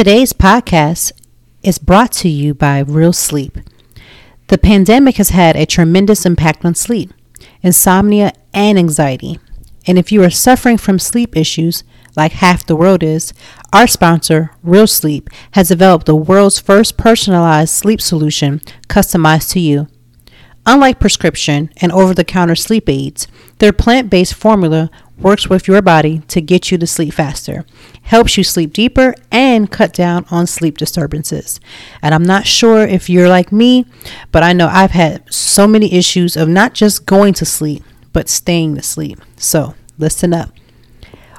Today's podcast is brought to you by Real Sleep. The pandemic has had a tremendous impact on sleep, insomnia, and anxiety. And if you are suffering from sleep issues, like half the world is, our sponsor, Real Sleep, has developed the world's first personalized sleep solution customized to you. Unlike prescription and over the counter sleep aids, their plant based formula works with your body to get you to sleep faster, helps you sleep deeper, and cut down on sleep disturbances. And I'm not sure if you're like me, but I know I've had so many issues of not just going to sleep, but staying to sleep. So listen up.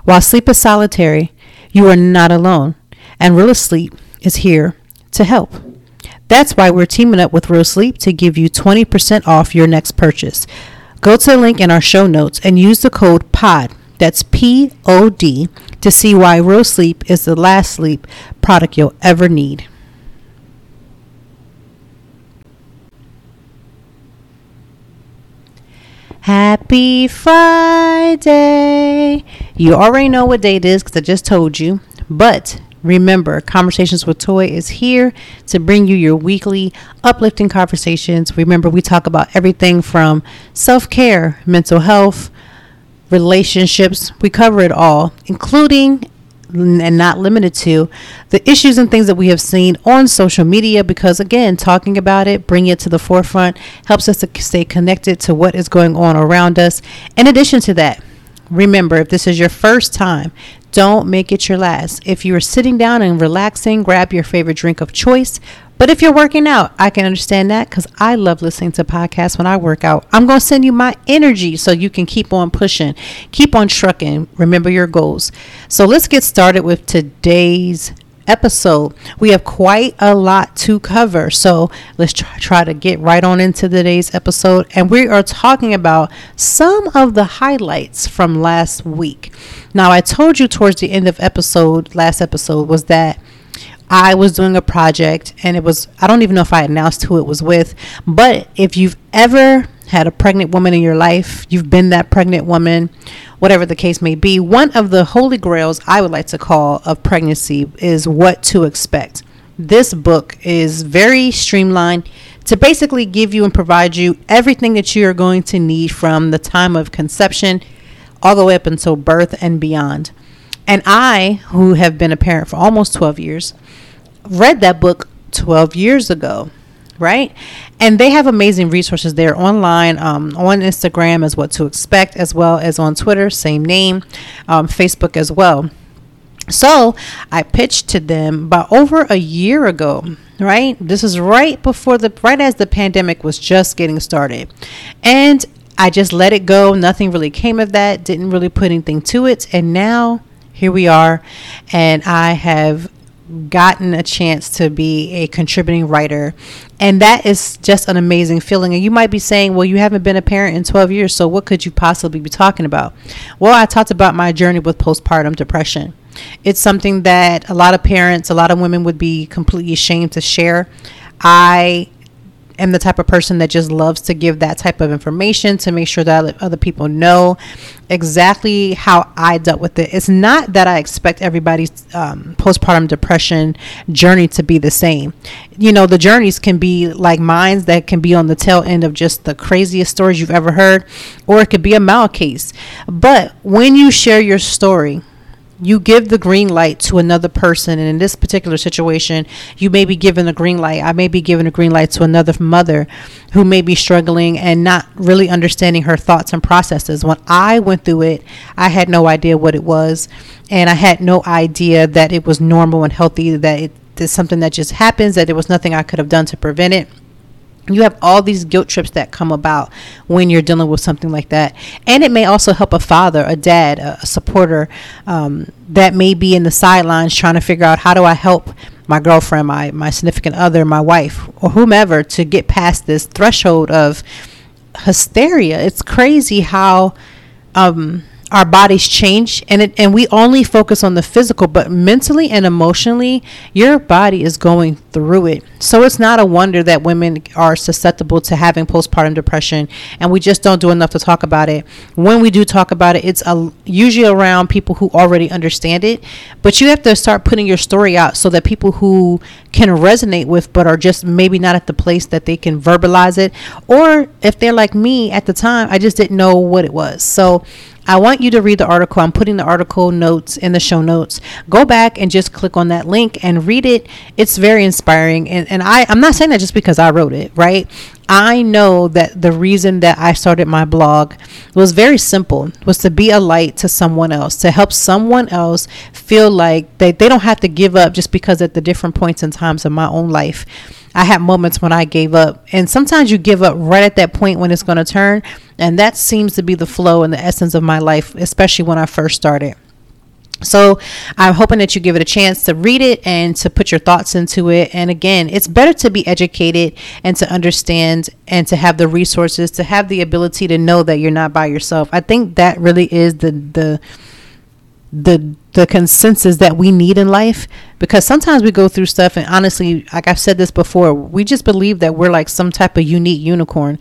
While sleep is solitary, you are not alone, and Real Sleep is here to help. That's why we're teaming up with Real Sleep to give you 20% off your next purchase. Go to the link in our show notes and use the code POD, that's P O D, to see why Real Sleep is the last sleep product you'll ever need. Happy Friday! You already know what day it is because I just told you, but Remember, Conversations with Toy is here to bring you your weekly uplifting conversations. Remember, we talk about everything from self care, mental health, relationships. We cover it all, including and not limited to the issues and things that we have seen on social media because again talking about it bring it to the forefront helps us to stay connected to what is going on around us in addition to that Remember, if this is your first time, don't make it your last. If you are sitting down and relaxing, grab your favorite drink of choice. But if you're working out, I can understand that because I love listening to podcasts when I work out. I'm going to send you my energy so you can keep on pushing, keep on trucking, remember your goals. So let's get started with today's episode. We have quite a lot to cover. So let's try, try, to get right on into today's episode. And we are talking about some of the highlights from last week. Now, I told you towards the end of episode, last episode, was that I was doing a project and it was, I don't even know if I announced who it was with, but if you've ever had a pregnant woman in your life, you've been that pregnant woman, whatever the case may be. One of the holy grails I would like to call of pregnancy is what to expect. This book is very streamlined to basically give you and provide you everything that you are going to need from the time of conception all the way up until birth and beyond. And I, who have been a parent for almost 12 years, read that book 12 years ago right? And they have amazing resources there online, um, on Instagram as what to expect, as well as on Twitter, same name, um, Facebook as well. So I pitched to them about over a year ago, right? This is right before the, right as the pandemic was just getting started. And I just let it go. Nothing really came of that, didn't really put anything to it. And now here we are. And I have gotten a chance to be a contributing writer. And that is just an amazing feeling. And you might be saying, well, you haven't been a parent in 12 years, so what could you possibly be talking about? Well, I talked about my journey with postpartum depression. It's something that a lot of parents, a lot of women would be completely ashamed to share. I am the type of person that just loves to give that type of information to make sure that other people know exactly how I dealt with it. It's not that I expect everybody's um, postpartum depression journey to be the same. You know, the journeys can be like mines that can be on the tail end of just the craziest stories you've ever heard, or it could be a mild case. But when you share your story, you give the green light to another person and in this particular situation you may be given a green light. I may be given a green light to another mother who may be struggling and not really understanding her thoughts and processes. When i went through it i had no idea what it was and i had no idea that it was normal and healthy that it is something that just happens that there was nothing i could have done to prevent it you have all these guilt trips that come about when you're dealing with something like that. And it may also help a father a dad a, supporter um, that may be in the sidelines trying to figure out how do i help my girlfriend my, my significant other my wife or whomever to get past this threshold of hysteria? It's crazy how um, our bodies change and it and we only focus on the physical but mentally and emotionally your body is going through it. So it's not a wonder that women are susceptible to having postpartum depression and we just don't do enough to talk about it. When we do talk about it it's a, usually around people who already understand it but you have to start putting your story out so that people who can resonate with but are just maybe not at the place that they can verbalize it or if they're like me at the time I just didn't know what it was. So I want you to read the article. I'm putting the article notes in the show notes. Go back and just click on that link and read it. It's very inspiring. And, and I, I'm not saying that just because I wrote it, right? I know that the reason that I started my blog was very simple was to be a light to someone else, to help someone else feel like they, they don't have to give up just because at the different points and times of my own life I had moments when I gave up. And sometimes you give up right at that point when it's going to turn. And that seems to be the flow and the essence of my life, especially when I first started. So I'm hoping that you give it a chance to read it and to put your thoughts into it. And again, it's better to be educated and to understand and to have the resources, to have the ability to know that you're not by yourself. I think that really is the the the the consensus that we need in life because sometimes we go through stuff and honestly like I've said this before we just believe that we're like some type of unique unicorn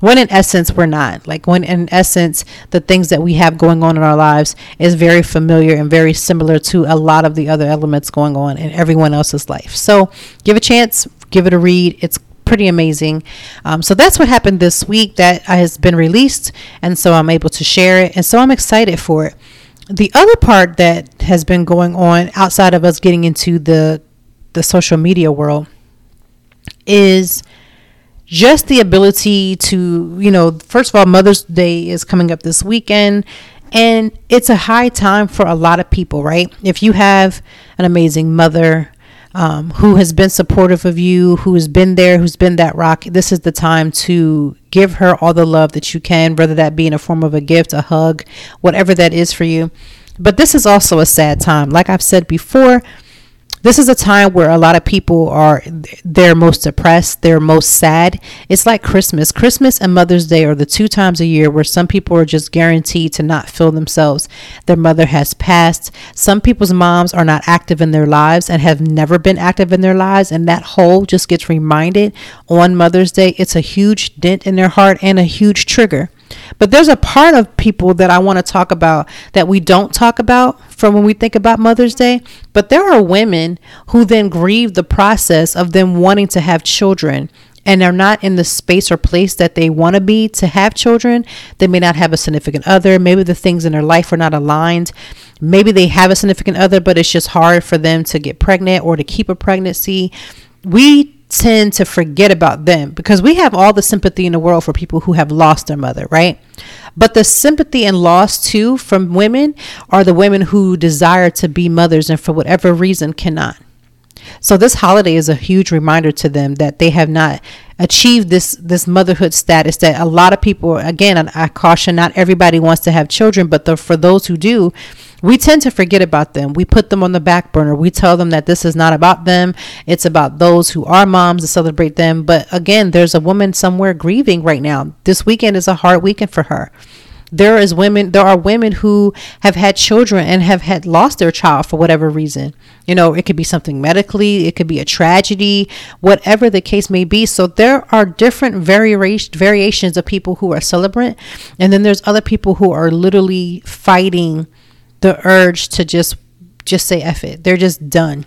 when in essence we're not. Like when in essence the things that we have going on in our lives is very familiar and very similar to a lot of the other elements going on in everyone else's life. So give a chance give it a read it's pretty amazing. Um, so that's what happened this week that has been released, and so I'm able to share it, and so I'm excited for it the other part that has been going on outside of us getting into the the social media world is just the ability to, you know, first of all, Mother's Day is coming up this weekend. And it's a high time for a lot of people, right? If you have an amazing mother, um, who has been supportive of you, who has been there, who's been that rock, this is the time to give her all the love that you can, whether that be in a form of a gift, a hug, whatever that is for you. But this is also a sad time. Like I've said before, this is a time where a lot of people are they're most depressed they're most sad. It's like christmas. Christmas and mother's day are the two times a year where some people are just guaranteed to not feel themselves. Their mother has passed. Some people's moms are not active in their lives and have never been active in their lives and that hole just gets reminded on mother's day. It's a huge dent in their heart and a huge trigger but there's a part of people that I want to talk about that we don't talk about from when we think about Mother's Day. But there are women who then grieve the process of them wanting to have children and they're not in the space or place that they want to be to have children. They may not have a significant other. Maybe the things in their life are not aligned. Maybe they have a significant other, but it's just hard for them to get pregnant or to keep a pregnancy. We tend to forget about them because we have all the sympathy in the world for people who have lost their mother, right? But the sympathy and loss too from women are the women who desire to be mothers and for whatever reason cannot. So this holiday is a huge reminder to them that they have not achieved this this motherhood status that a lot of people again I, caution not everybody wants to have children but the, for those who do we tend to forget about them. We put them on the back burner. We tell them that this is not about them. It's about those who are moms to celebrate them. But again, there's a woman somewhere grieving right now. This weekend is a hard weekend for her. There is women there are women who have had children and have had lost their child for whatever reason. You know, it could be something medically, it could be a tragedy, whatever the case may be. So there are different variation variations of people who are celebrant and then there's other people who are literally fighting the urge to just just say F it. They're just done.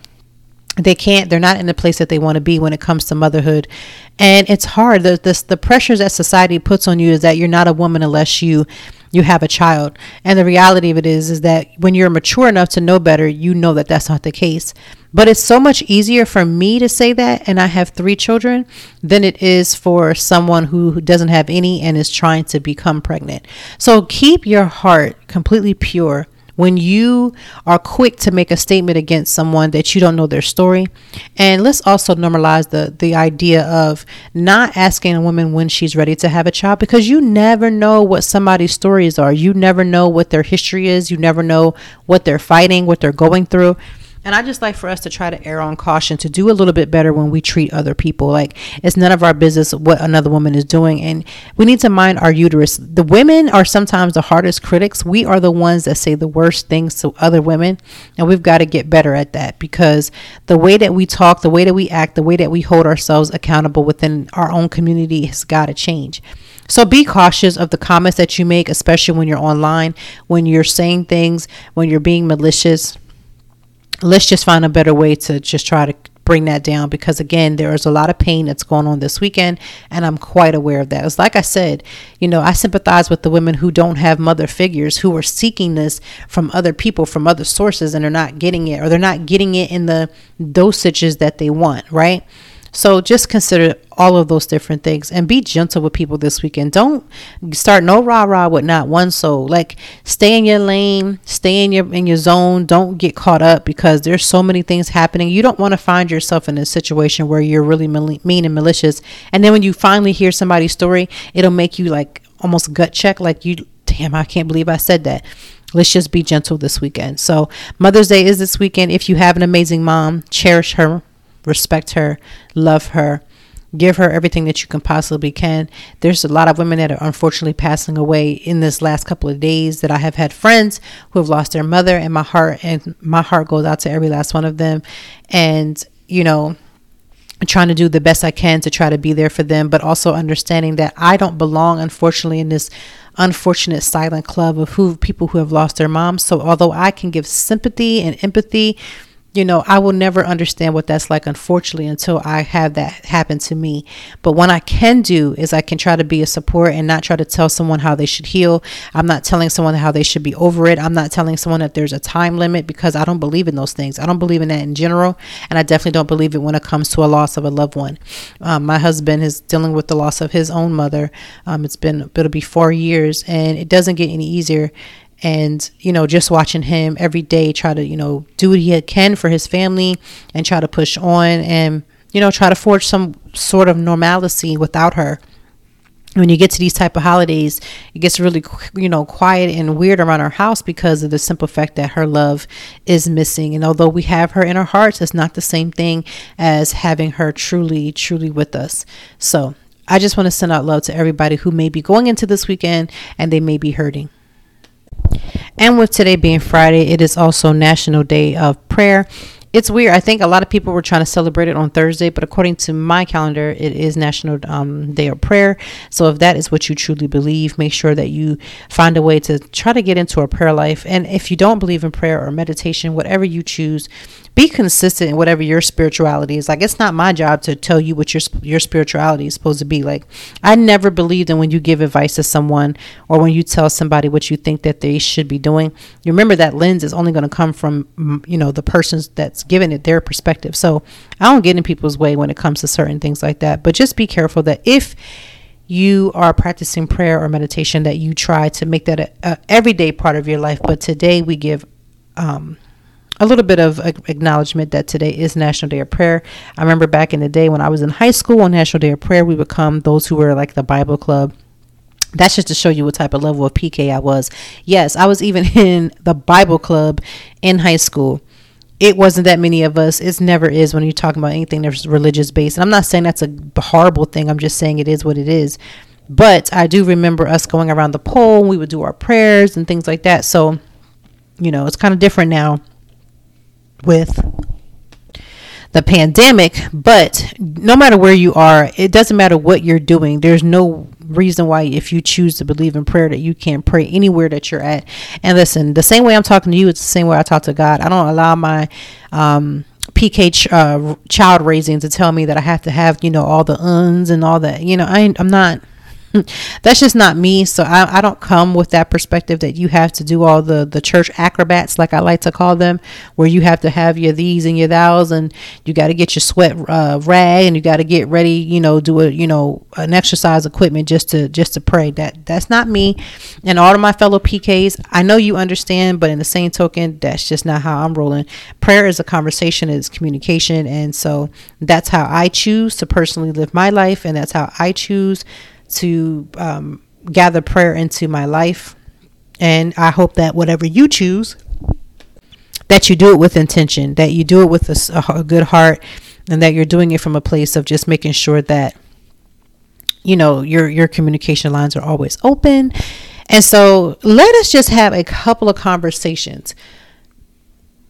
They can't, they're not in the place that they want to be when it comes to motherhood. And it's hard. The, the, the pressures that society puts on you is that you're not a woman unless you you have a child. And the reality of it is is that when you're mature enough to know better, you know that that's not the case. But it's so much easier for me to say that and I have 3 children than it is for someone who doesn't have any and is trying to become pregnant. So keep your heart completely pure when you are quick to make a statement against someone that you don't know their story. And let's also normalize the the idea of not asking a woman when she's ready to have a child because you never know what somebody's stories are. You never know what their history is. You never know what they're fighting what they're going through and I just like for us to try to err on caution to do a little bit better when we treat other people. Like it's none of our business what another woman is doing. And we need to mind our uterus. The women are sometimes the hardest critics. We are the ones that say the worst things to other women. And we've got to get better at that because the way that we talk, the way that we act, the way that we hold ourselves accountable within our own community has got to change. So be cautious of the comments that you make, especially when you're online, when you're saying things, when you're being malicious let's just find a better way to just try to bring that down because again there is a lot of pain that's going on this weekend and i'm quite aware of that. It's like i said you know i sympathize with the women who don't have mother figures who are seeking this from other people from other sources and are not getting it or they're not getting it in the dosages that they want right? So just consider all of those different things and be gentle with people this weekend. Don't start no rah rah with not one soul. Like stay in your lane, stay in your in your zone. Don't get caught up because there's so many things happening. You don't want to find yourself in a situation where you're really mean and malicious. And then when you finally hear somebody's story, it'll make you like almost gut check like you damn, I can't believe I said that let's just be gentle this weekend. So, Mother's Day is this weekend. If you have an amazing mom, cherish her, respect her, love her, give her everything that you can possibly can. There's a lot of women that are unfortunately passing away in this last couple of days that I have had friends who have lost their mother and my heart and my heart goes out to every last one of them. And, you know, trying to do the best I can to try to be there for them, but also understanding that I don't belong, unfortunately, in this unfortunate silent club of who people who have lost their moms. So although I can give sympathy and empathy you know, I will never understand what that's like, unfortunately, until I have that happen to me. But what I can do is I can try to be a support and not try to tell someone how they should heal. I'm not telling someone how they should be over it. I'm not telling someone that there's a time limit because I don't believe in those things. I don't believe in that in general. And I definitely don't believe it when it comes to a loss of a loved one. Um, my husband is dealing with the loss of his own mother. Um, it's been, it'll be four years and it doesn't get any easier and you know just watching him every day try to you know do what he can for his family and try to push on and you know try to forge some sort of normalcy without her. When you get to these type of holidays it gets really you know quiet and weird around our house because of the simple fact that her love is missing. And although we have her in our hearts it's not the same thing as having her truly truly with us. So i just want to send out love to everybody who may be going into this weekend and they may be hurting and with today being Friday, it is also National Day of Prayer. It's weird. I think a lot of people were trying to celebrate it on Thursday, but according to my calendar, it is National um, Day of Prayer. So if that is what you truly believe, make sure that you find a way to try to get into a prayer life. And if you don't believe in prayer or meditation, whatever you choose, be consistent in whatever your spirituality is. Like it's not my job to tell you what your your spirituality is supposed to be. Like I never believed in when you give advice to someone or when you tell somebody what you think that they should be doing. You remember that lens is only going to come from you know the person's that's giving it their perspective. So I don't get in people's way when it comes to certain things like that. But just be careful that if you are practicing prayer or meditation that you try to make that a, a everyday part of your life but today we give um, a little bit of acknowledgement that today is National Day of Prayer. I remember back in the day when I was in high school on National Day of Prayer, we would come those who were like the Bible Club. That's just to show you what type of level of PK I was. Yes, I was even in the Bible Club in high school. It wasn't that many of us. It never is when you're talking about anything that's religious based. And I'm not saying that's a horrible thing. I'm just saying it is what it is. But I do remember us going around the pole. We would do our prayers and things like that. So, you know, it's kind of different now with the pandemic, but no matter where you are, it doesn't matter what you're doing. There's no reason why, if you choose to believe in prayer, that you can't pray anywhere that you're at. And listen, the same way I'm talking to you, it's the same way I talk to God. I don't allow my um, PK ch- uh, child raising to tell me that I have to have, you know, all the uns and all that. You know, I, I'm not. that's just not me. So I, I don't come with that perspective that you have to do all the the church acrobats, like I like to call them, where you have to have your these and your thous, and you got to get your sweat uh, rag, and you got to get ready, you know, do a you know an exercise equipment just to just to pray. That that's not me, and all of my fellow PKs. I know you understand, but in the same token, that's just not how I'm rolling. Prayer is a conversation, it's communication, and so that's how I choose to personally live my life, and that's how I choose to um, gather prayer into my life. And I hope that whatever you choose, that you do it with intention, that you do it with a, a good heart, and that you're doing it from a place of just making sure that you know your your communication lines are always open. And so let us just have a couple of conversations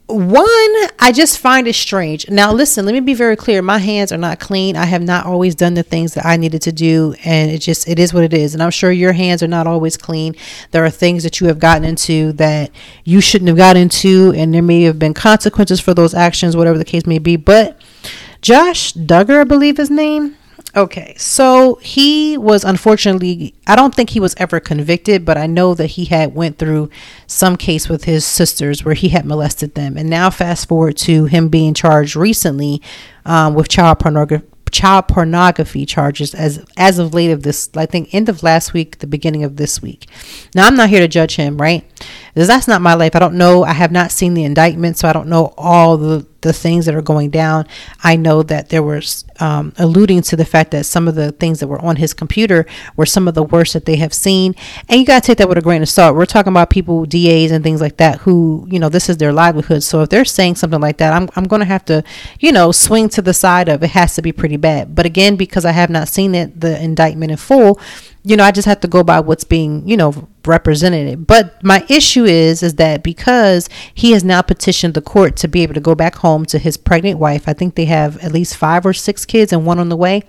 one, I just find it strange. Now, listen, let me be very clear. My hands are not clean. I have not always done the things that I needed to do, and it just it is what it is. And I'm sure your hands are not always clean. There are things that you have gotten into that you shouldn't have got into, and there may have been consequences for those actions, whatever the case may be. But Josh Duggar, I believe his name, Okay, so he was unfortunately I don't think he was ever convicted, but I know that he had went through some case with his sisters where he had molested them. And now fast forward to him being charged recently um, with child pornography child pornography charges as as of late of this I think end of last week the beginning of this week. Now I'm not here to judge him, right? Because that's not my life. I don't know. I have not seen the indictment, so I don't know all the the things that are going down. I know that there was um, alluding to the fact that some of the things that were on his computer were some of the worst that they have seen. And you got to take that with a grain of salt. We're talking about people, DAs and things like that, who, you know, this is their livelihood. So if they're saying something like that, I'm, I'm going to have to, you know, swing to the side of it has to be pretty bad. But again, because I have not seen it, the indictment in full, you know, I just have to go by what's being, you know, represented. But my issue is, is that because he has now petitioned the court to be able to go back home to his pregnant wife, I think they have at least five or six kids and one on the way.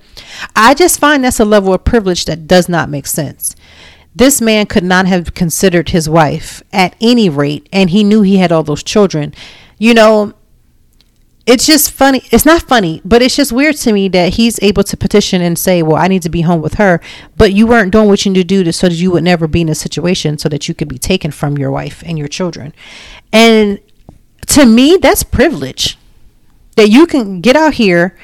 I just find that's a level of privilege that does not make sense. This man could not have considered his wife at any rate, and he knew he had all those children. You know, it's just funny. It's not funny, but it's just weird to me that he's able to petition and say, "Well, I need to be home with her," but you weren't doing what you need to do to, so that you would never be in a situation so that you could be taken from your wife and your children. And to me, that's privilege. That you can get out here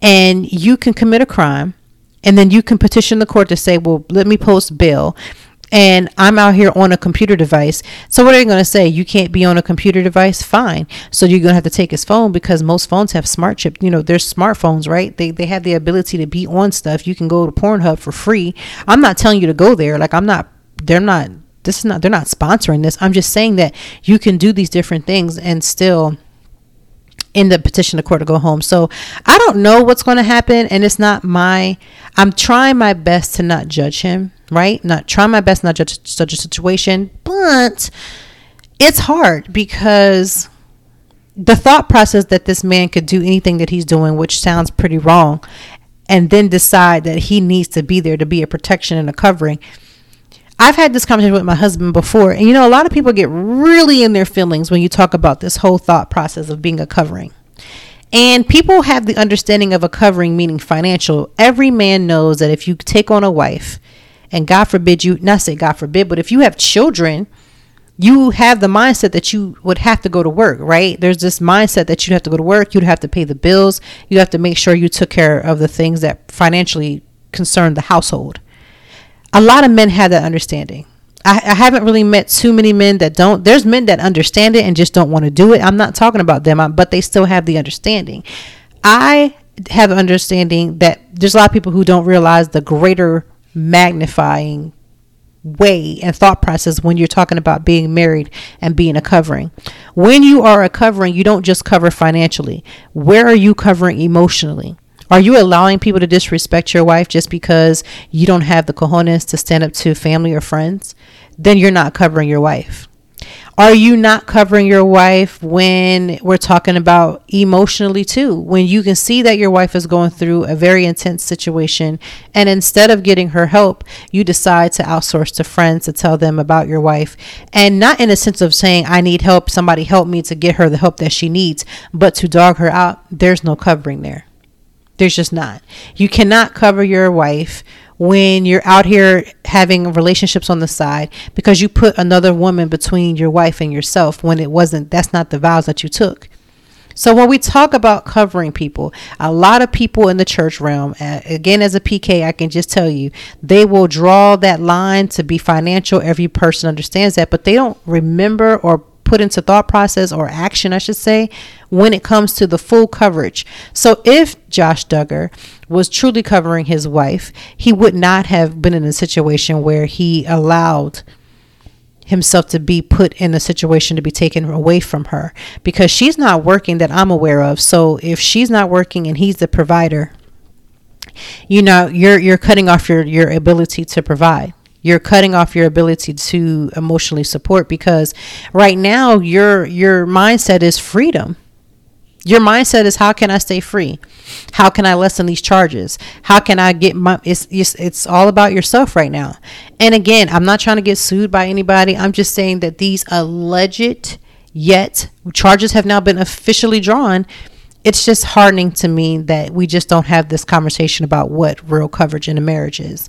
and you can commit a crime, and then you can petition the court to say, "Well, let me post bail." And I'm out here on a computer device. So what are you going to say? You can't be on a computer device? Fine. So you're going to have to take his phone because most phones have smart chip. You know, there's smartphones, right? They they have the ability to be on stuff. You can go to Pornhub for free. I'm not telling you to go there. Like I'm not. They're not. This is not. They're not sponsoring this. I'm just saying that you can do these different things and still in the petition the court to go home. So I don't know what's going to happen, and it's not my. I'm trying my best to not judge him right? Not trying my best not judge such a situation, but it's hard because the thought process that this man could do anything that he's doing, which sounds pretty wrong, and then decide that he needs to be there to be a protection and a covering. I've had this conversation with my husband before, and you know, a lot of people get really in their feelings when you talk about this whole thought process of being a covering. And people have the understanding of a covering meaning financial. Every man knows that if you take on a wife, and God forbid you, not say God forbid, but if you have children, you have the mindset that you would have to go to work, right? There's this mindset that you'd have to go to work, you'd have to pay the bills, you have to make sure you took care of the things that financially concern the household. A lot of men have that understanding. I, I haven't really met too many men that don't. There's men that understand it and just don't want to do it. I'm not talking about them, but they still have the understanding. I have understanding that there's a lot of people who don't realize the greater magnifying way and thought process when you're talking about being married and being a covering. When you are a covering, you don't just cover financially. Where are you covering emotionally? Are you allowing people to disrespect your wife just because you don't have the cojones to stand up to family or friends? Then you're not covering your wife. Are you not covering your wife when we're talking about emotionally too? When you can see that your wife is going through a very intense situation, and instead of getting her help, you decide to outsource to friends to tell them about your wife. And not in a sense of saying, I need help, somebody help me to get her the help that she needs, but to dog her out, there's no covering there. There's just not. You cannot cover your wife when you're out here having relationships on the side because you put another woman between your wife and yourself when it wasn't that's not the vows that you took so when we talk about covering people, a lot of people in the church realm, again as a PK, I can just tell you, they will draw that line to be financial. Every person understands that, but they don't remember or put into thought process or action, I should say, when it comes to the full coverage. So if Josh Duggar was truly covering his wife, he would not have been in a situation where he allowed himself to be put in a situation to be taken away from her because she's not working that I'm aware of. So if she's not working and he's the provider, you know, you're you're cutting off your your ability to provide. You're cutting off your ability to emotionally support because right now your your mindset is freedom. Your mindset is how can I stay free? How can I lessen these charges? How can I get my it's it's, it's all about yourself right now. And again, I'm not trying to get sued by anybody. I'm just saying that these alleged yet charges have now been officially drawn. It's just hardening to me that we just don't have this conversation about what real coverage in a marriage is.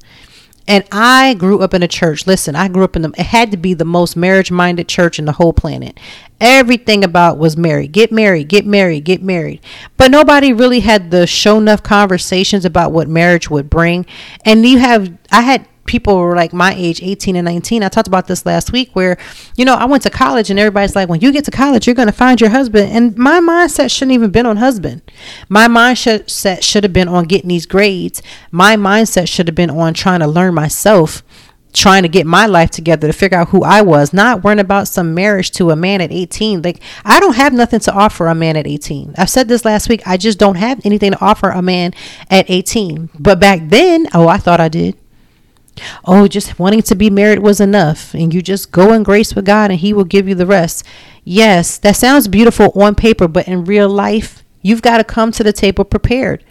And I grew up in a church. Listen, I grew up in the, it had to be the most marriage minded church in the whole planet. Everything about was married. Get married, get married, get married. But nobody really had the show enough conversations about what marriage would bring. And you have, I had people were like my age 18 and 19 i talked about this last week where you know i went to college and everybody's like when you get to college you're going to find your husband and my mindset shouldn't even been on husband my mindset should have been on getting these grades my mindset should have been on trying to learn myself trying to get my life together to figure out who I was, not worrying about some marriage to a man at 18. Like, I don't have nothing to offer a man at 18. I've said this last week. I just don't have anything to offer a man at 18. But back then, oh, I thought I did oh, just wanting to be married was enough, and you just go in grace with God and He will give you the rest. Yes, that sounds beautiful on paper, but in real life, you've got to come to the table prepared.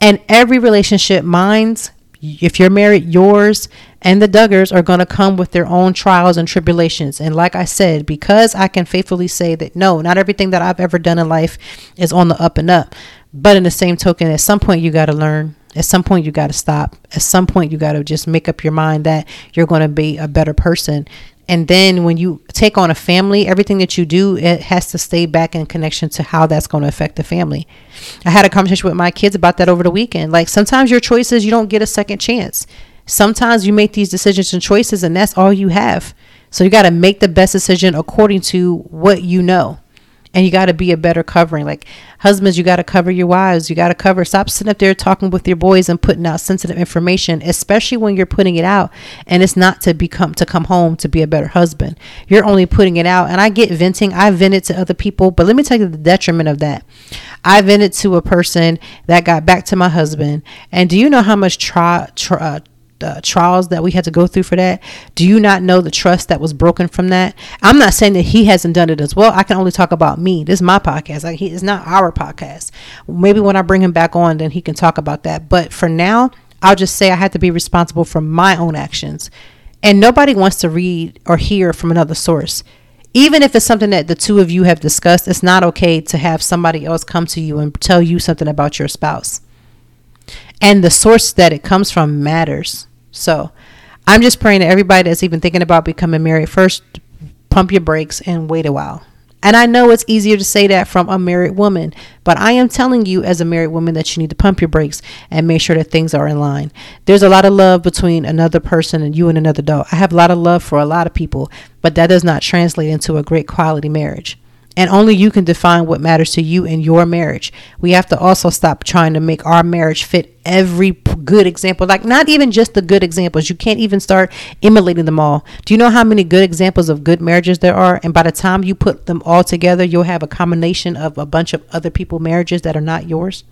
And every relationship, mine's, if you're married, yours and the Duggars are going to come with their own trials and tribulations. And like I said, because I can faithfully say that no, not everything that I've ever done in life is on the up and up. But in the same token, at some point, you got to learn at some point, you got to stop. At some point, you got to just make up your mind that you're going to be a better person. And then when you take on a family, everything that you do, it has to stay back in connection to how that's going to affect the family. I had a conversation with my kids about that over the weekend. Like sometimes your choices, you don't get a second chance. Sometimes you make these decisions and choices, and that's all you have. So you got to make the best decision according to what you know and you got to be a better covering. Like husbands, you got to cover your wives. You got to cover. Stop sitting up there talking with your boys and putting out sensitive information, especially when you're putting it out and it's not to become to come home to be a better husband. You're only putting it out. And I get venting. I vented to other people, but let me tell you the detriment of that. I vented to a person that got back to my husband, and do you know how much try, try uh, trials that we had to go through for that? Do you not know the trust that was broken from that? I'm not saying that he hasn't done it as well. I can only talk about me. This is my podcast. Like he, it's not our podcast. Maybe when I bring him back on, then he can talk about that. But for now, I'll just say I had to be responsible for my own actions. And nobody wants to read or hear from another source. Even if it's something that the two of you have discussed, it's not okay to have somebody else come to you and tell you something about your spouse and the source that it comes from matters. So I'm just praying that everybody that's even thinking about becoming married first pump your brakes and wait a while. And I know it's easier to say that from a married woman, but I am telling you as a married woman that you need to pump your brakes and make sure that things are in line. There's a lot of love between another person and you and another dog. I have a lot of love for a lot of people, but that does not translate into a great quality marriage and only you can define what matters to you in your marriage. We have to also stop trying to make our marriage fit every good example. Like, not even just the good examples. You can't even start emulating them all. Do you know how many good examples of good marriages there are? And by the time you put them all together, you'll have a combination of a bunch of other people marriages that are not yours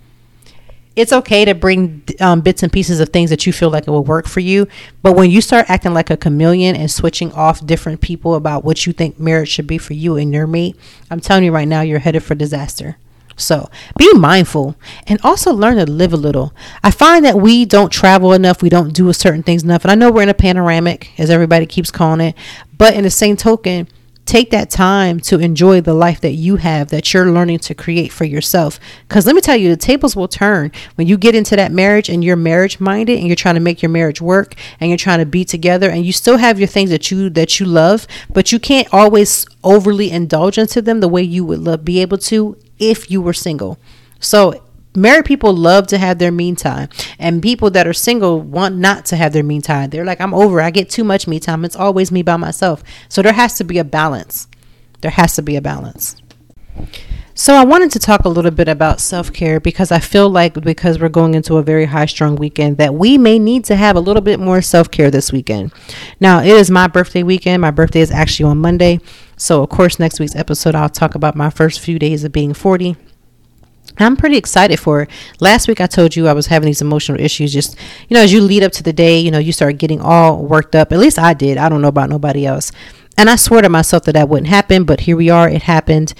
it's okay to bring um, bits and pieces of things that you feel like it will work for you. But when you start acting like a chameleon and switching off different people about what you think marriage should be for you and your mate, I'm telling you right now, you're headed for disaster. So be mindful and also learn to live a little. I find that we don't travel enough, we don't do certain things enough. And I know we're in a panoramic, as everybody keeps calling it. But in the same token, take that time to enjoy the life that you have that you're learning to create for yourself. Because let me tell you the tables will turn when you get into that marriage and you're marriage minded and you're trying to make your marriage work and you're trying to be together and you still have your things that you that you love but you can't always overly indulge into them the way you would love, be able to if you were single. So married people love to have their me time and people that are single want not to have their me time. They're like i'm over. I get too much me time. It's always me by myself. So there has to be a balance. There has to be a balance. So i wanted to talk a little bit about self-care because i feel like because we're going into a very high strung weekend that we may need to have a little bit more self-care this weekend. Now it is my birthday weekend. My birthday is actually on monday. So of course next week's episode i'll talk about my first few days of being 40 I'm pretty excited for it. Last week I told you I was having these emotional issues. Just you know, as you lead up to the day, you know, you start getting all worked up. At least I did. I don't know about nobody else. And I swore to myself that that wouldn't happen, but here we are. It happened,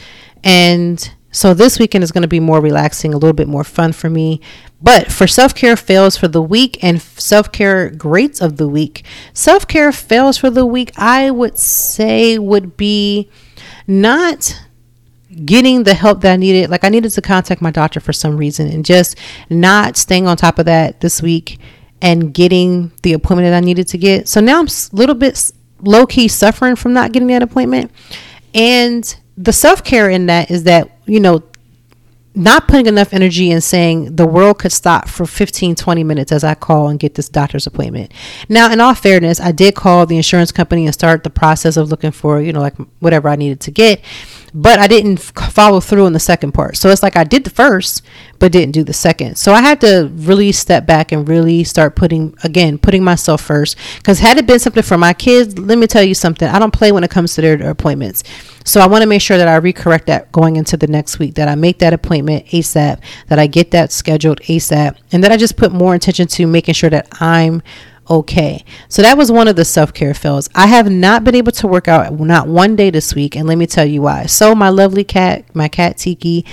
and so this weekend is going to be more relaxing, a little bit more fun for me. But for self care fails for the week and self care greats of the week, self care fails for the week, I would say would be not getting the help that I needed. Like I needed to contact my doctor for some reason and just not staying on top of that this week and getting the appointment that I needed to get. So now I'm a little bit low key suffering from not getting that appointment. And the self care in that is that, you know, not putting enough energy in saying the world could stop for 15 20 minutes as i call and get this doctor's appointment now in all fairness i did call the insurance company and start the process of looking for you know like whatever i needed to get but I didn't follow through on the second part. So it's like I did the first, but didn't do the second. So I had to really step back and really start putting, again, putting myself first. Because had it been something for my kids, let me tell you something, I don't play when it comes to their appointments. So I want to make sure that I recorrect that going into the next week, that I make that appointment ASAP, that I get that scheduled ASAP, and that I just put more attention to making sure that I'm okay. So that was one of the self care fails. I have not been able to work out not one day this week, and let me tell you why. So my lovely cat, my cat Tiki,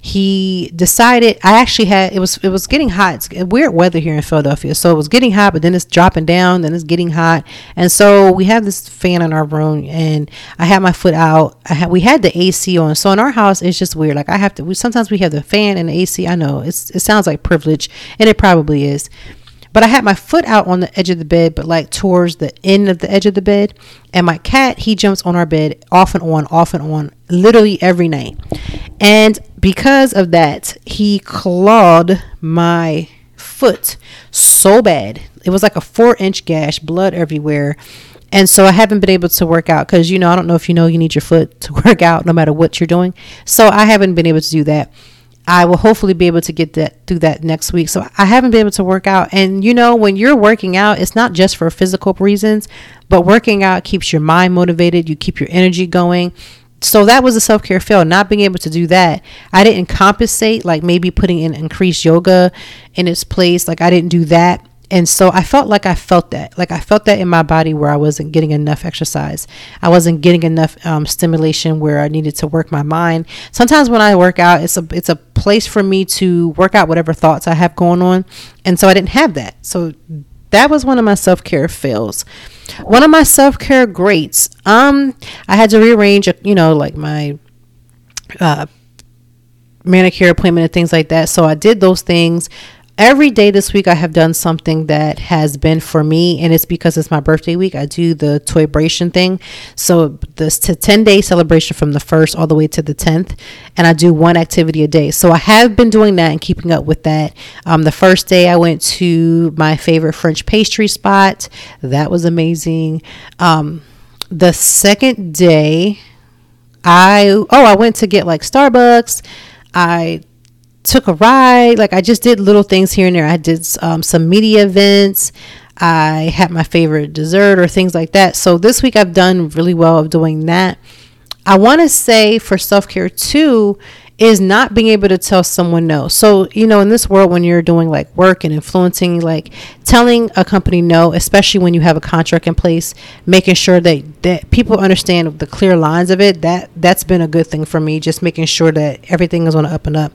he decided I actually had it was it was getting hot. It's weird weather here in Philadelphia. So it was getting hot, but then it's dropping down, then it's getting hot. And so we have this fan in our room and I had my foot out. I had we had the AC on. So in our house it's just weird. Like I have to we sometimes we have the fan and the AC. I know it's it sounds like privilege and it probably is. But I had my foot out on the edge of the bed, but like towards the end of the edge of the bed. And my cat, he jumps on our bed off and on, off and on, literally every night. And because of that, he clawed my foot so bad. It was like a four inch gash, blood everywhere. And so I haven't been able to work out because, you know, I don't know if you know you need your foot to work out no matter what you're doing. So I haven't been able to do that. I will hopefully be able to get that through that next week. So I haven't been able to work out. And you know, when you're working out, it's not just for physical reasons, but working out keeps your mind motivated, you keep your energy going. So that was a self care fail, not being able to do that. I didn't compensate, like maybe putting in increased yoga in its place. Like I didn't do that and so I felt like I felt that, like I felt that in my body where I wasn't getting enough exercise. I wasn't getting enough um, stimulation where I needed to work my mind. Sometimes when I work out, it's a it's a place for me to work out whatever thoughts I have going on, and so I didn't have that. So that was one of my self care fails. One of my self care greats. Um, I had to rearrange, you know, like my uh, manicure appointment and things like that. So I did those things every day this week I have done something that has been for me and it's because it's my birthday week. I do the toybration thing. So this to 10 day celebration from the 1st all the way to the 10th and I do one activity a day. So I have been doing that and keeping up with that. Um, the first day I went to my favorite French pastry spot. That was amazing. Um, the second day I oh I went to get like Starbucks. I took a ride. Like I just did little things here and there. I did um, some media events. I had my favorite dessert or things like that. So this week I've done really well of doing that. I want to say for self care too is not being able to tell someone no. So, you know, in this world, when you're doing like work and influencing, like telling a company no, especially when you have a contract in place, making sure that, that people understand the clear lines of it, that that's been a good thing for me, just making sure that everything is on the up and up.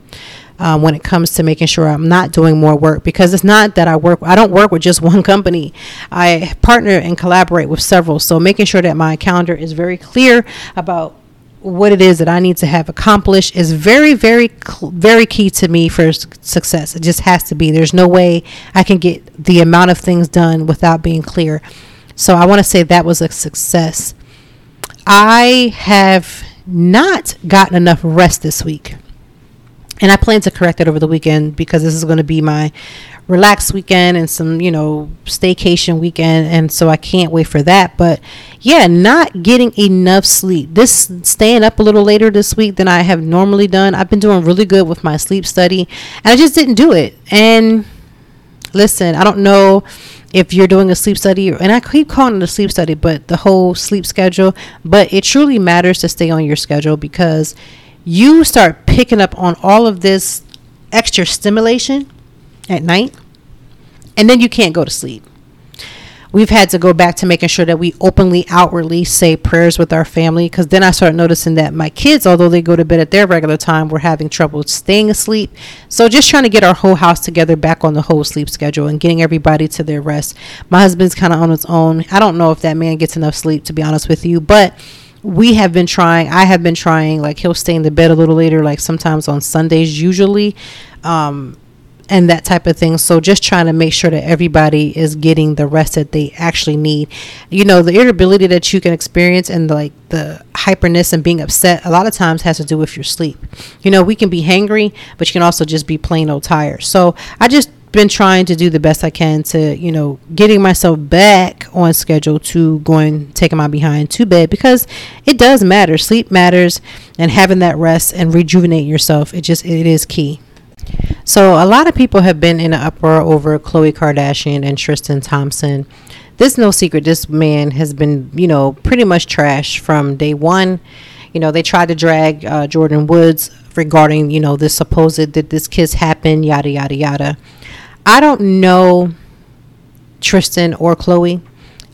Um, when it comes to making sure I'm not doing more work because it's not that I work, I don't work with just one company. I partner and collaborate with several. So making sure that my calendar is very clear about what it is that I need to have accomplished is very, very, very key to me for success. It just has to be. There's no way I can get the amount of things done without being clear. So I want to say that was a success. I have not gotten enough rest this week. And I plan to correct it over the weekend because this is going to be my relaxed weekend and some, you know, staycation weekend. And so I can't wait for that. But yeah, not getting enough sleep. This staying up a little later this week than I have normally done. I've been doing really good with my sleep study and I just didn't do it. And listen, I don't know if you're doing a sleep study, and I keep calling it a sleep study, but the whole sleep schedule, but it truly matters to stay on your schedule because you start picking up on all of this extra stimulation at night, and then you can't go to sleep. We've had to go back to making sure that we openly, outwardly say prayers with our family because then I started noticing that my kids, although they go to bed at their regular time, were having trouble staying asleep. So just trying to get our whole house together back on the whole sleep schedule and getting everybody to their rest. My husband's kind of on his own. I don't know if that man gets enough sleep, to be honest with you, but we have been trying i have been trying like he'll stay in the bed a little later like sometimes on sundays usually um, and that type of thing. So just trying to make sure that everybody is getting the rest that they actually need. You know, the irritability that you can experience and like the hyperness and being upset a lot of times has to do with your sleep. You know, we can be hangry, but you can also just be plain old tired. So I just been trying to do the best I can to, you know, getting myself back on schedule to going taking my behind to bed because it does matter. Sleep matters and having that rest and rejuvenate yourself, it just it is key. So, a lot of people have been in an uproar over Khloe Kardashian and Tristan Thompson. This no secret. This man has been, you know, pretty much trash from day one. You know, they tried to drag uh, Jordyn Woods regarding, you know, this supposed that this kiss happened, yada yada yada. I don't know Tristan or Khloe.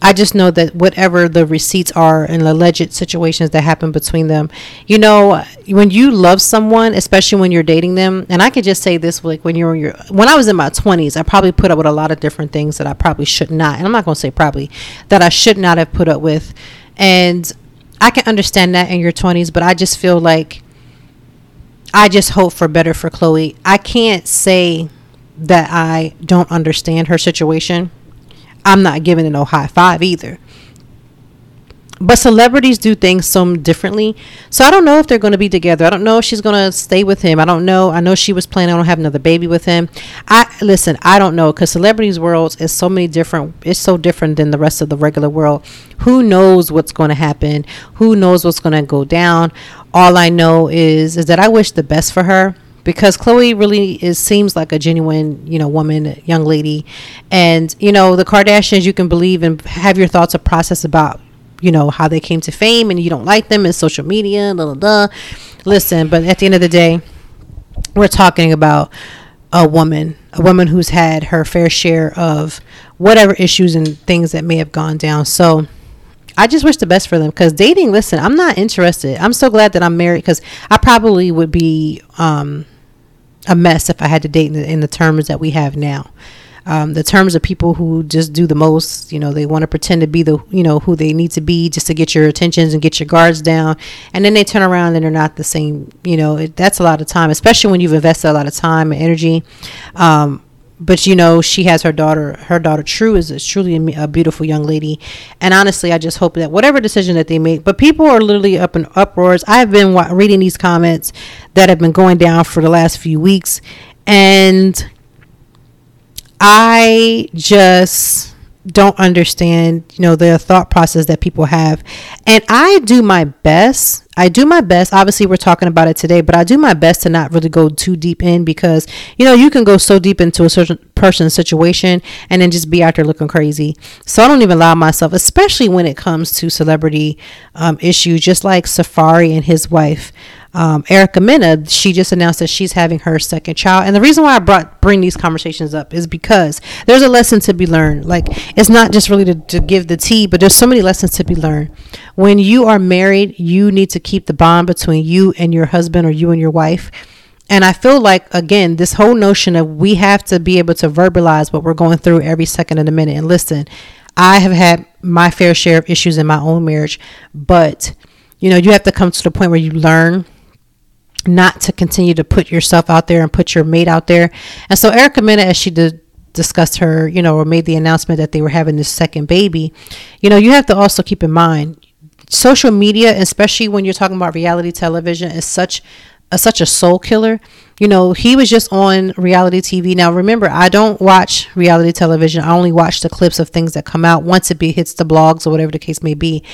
I just know that whatever the receipts are and alleged situations that happen between them, you know, when you love someone, especially when you're dating them, and I could just say this, like when you're your, when I was in my 20s, I probably put up with a lot of different things that I probably should not, and I'm not going to say probably, that I should not have put up with. And I can understand that in your 20s, but I just feel like I just hope for better for Khloe. I can't say that I don't understand her situation I'm not giving it no high five either. But celebrities do things so differently. So I don't know if they're going to be together. I don't know if she's going to stay with him. I don't know. I know she was planning on having another baby with him. I listen, I don't know cuz celebrities worlds is so many different it's so different than the rest of the regular world. Who knows what's going to happen? Who knows what's going to go down? All I know is is that I wish the best for her because Khloe really is seems like a genuine, you know, woman, young lady, and you know the Kardashians. You can believe and have your thoughts of process about, you know, how they came to fame, and you don't like them in social media, blah blah blah. Listen, but at the end of the day, we're talking about a woman, a woman who's had her fair share of whatever issues and things that may have gone down. So I just wish the best for them because dating, listen, I'm not interested. I'm so glad that I'm married because I probably would be um, a mess if I had to date in the, in the terms that we have now. Um, the terms of people who just do the most, you know, they want to pretend to be the, you know, who they need to be just to get your attentions and get your guards down. And then they turn around and they're not the same, you know, it, that's a lot of time, especially when you've invested a lot of time and energy. Um, but you know she has her daughter her daughter true is, is truly a, a, beautiful young lady. And honestly i just hope that whatever decision that they make but people are literally up in uproars. I've been wa- reading these comments that have been going down for the last few weeks and i just don't understand you know the thought process that people have and i do my best I do my best. Obviously, we're talking about it today, but I do my best to not really go too deep in because, you know, you can go so deep into a certain person's situation and then just be out there looking crazy. So I don't even allow myself, especially when it comes to celebrity um, issues, just like Safaree and his wife. Um, Erica Mena, she just announced that she's having her second child. And the reason why I brought bring these conversations up is because there's a lesson to be learned. Like it's not just really to, to give the tea, but there's so many lessons to be learned. When you are married, you need to keep the bond between you and your husband or you and your wife And I feel like, again, this whole notion of we have to be able to verbalize what we're going through every second of the minute. And listen, I have had my fair share of issues in my own marriage, but you know, you have to come to the point where you learn not to continue to put yourself out there and put your mate out there. And so Erica Mena, as she did discussed her, you know, or made the announcement that they were having this second baby, you know, you have to also keep in mind social media, especially when you're talking about reality television, is such a, such a soul killer. You know, he was just on reality TV. Now, remember, I don't watch reality television. I only watch the clips of things that come out once it be, hits the blogs or whatever the case may be.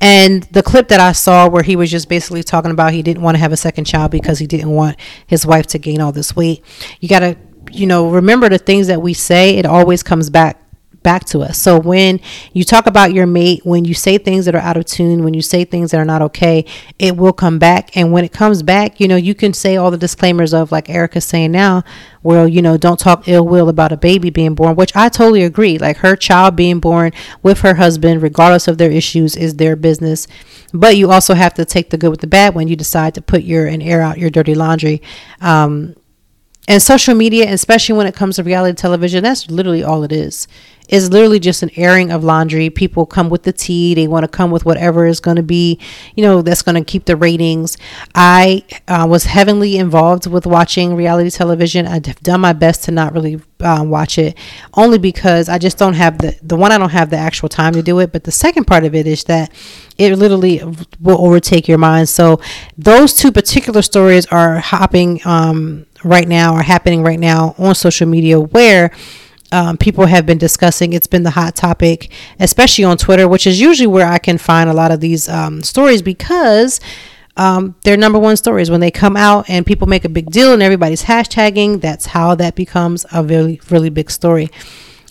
And the clip that I saw where he was just basically talking about he didn't want to have a second child because he didn't want his wife to gain all this weight. You got to, you know, remember the things that we say, it always comes back back to us. So when you talk about your mate, when you say things that are out of tune, when you say things that are not okay, it will come back. And when it comes back, you know, you can say all the disclaimers of like Erica's saying now, well, you know, don't talk ill will about a baby being born, which I totally agree. Like her child being born with her husband, regardless of their issues, is their business. But you also have to take the good with the bad when you decide to put your and air out your dirty laundry. Um, and social media, especially when it comes to reality television, that's literally all it is is literally just an airing of laundry. People come with the tea. They want to come with whatever is going to be, you know, that's going to keep the ratings. I uh, was heavily involved with watching reality television. I've done my best to not really um, watch it, only because I just don't have the the one. I don't have the actual time to do it. But the second part of it is that it literally will overtake your mind. So those two particular stories are hopping um, right now, are happening right now on social media where um, people have been discussing. It's been the hot topic, especially on Twitter, which is usually where I can find a lot of these um, stories because um, they're number one stories. When they come out and people make a big deal and everybody's hashtagging, that's how that becomes a really, really big story.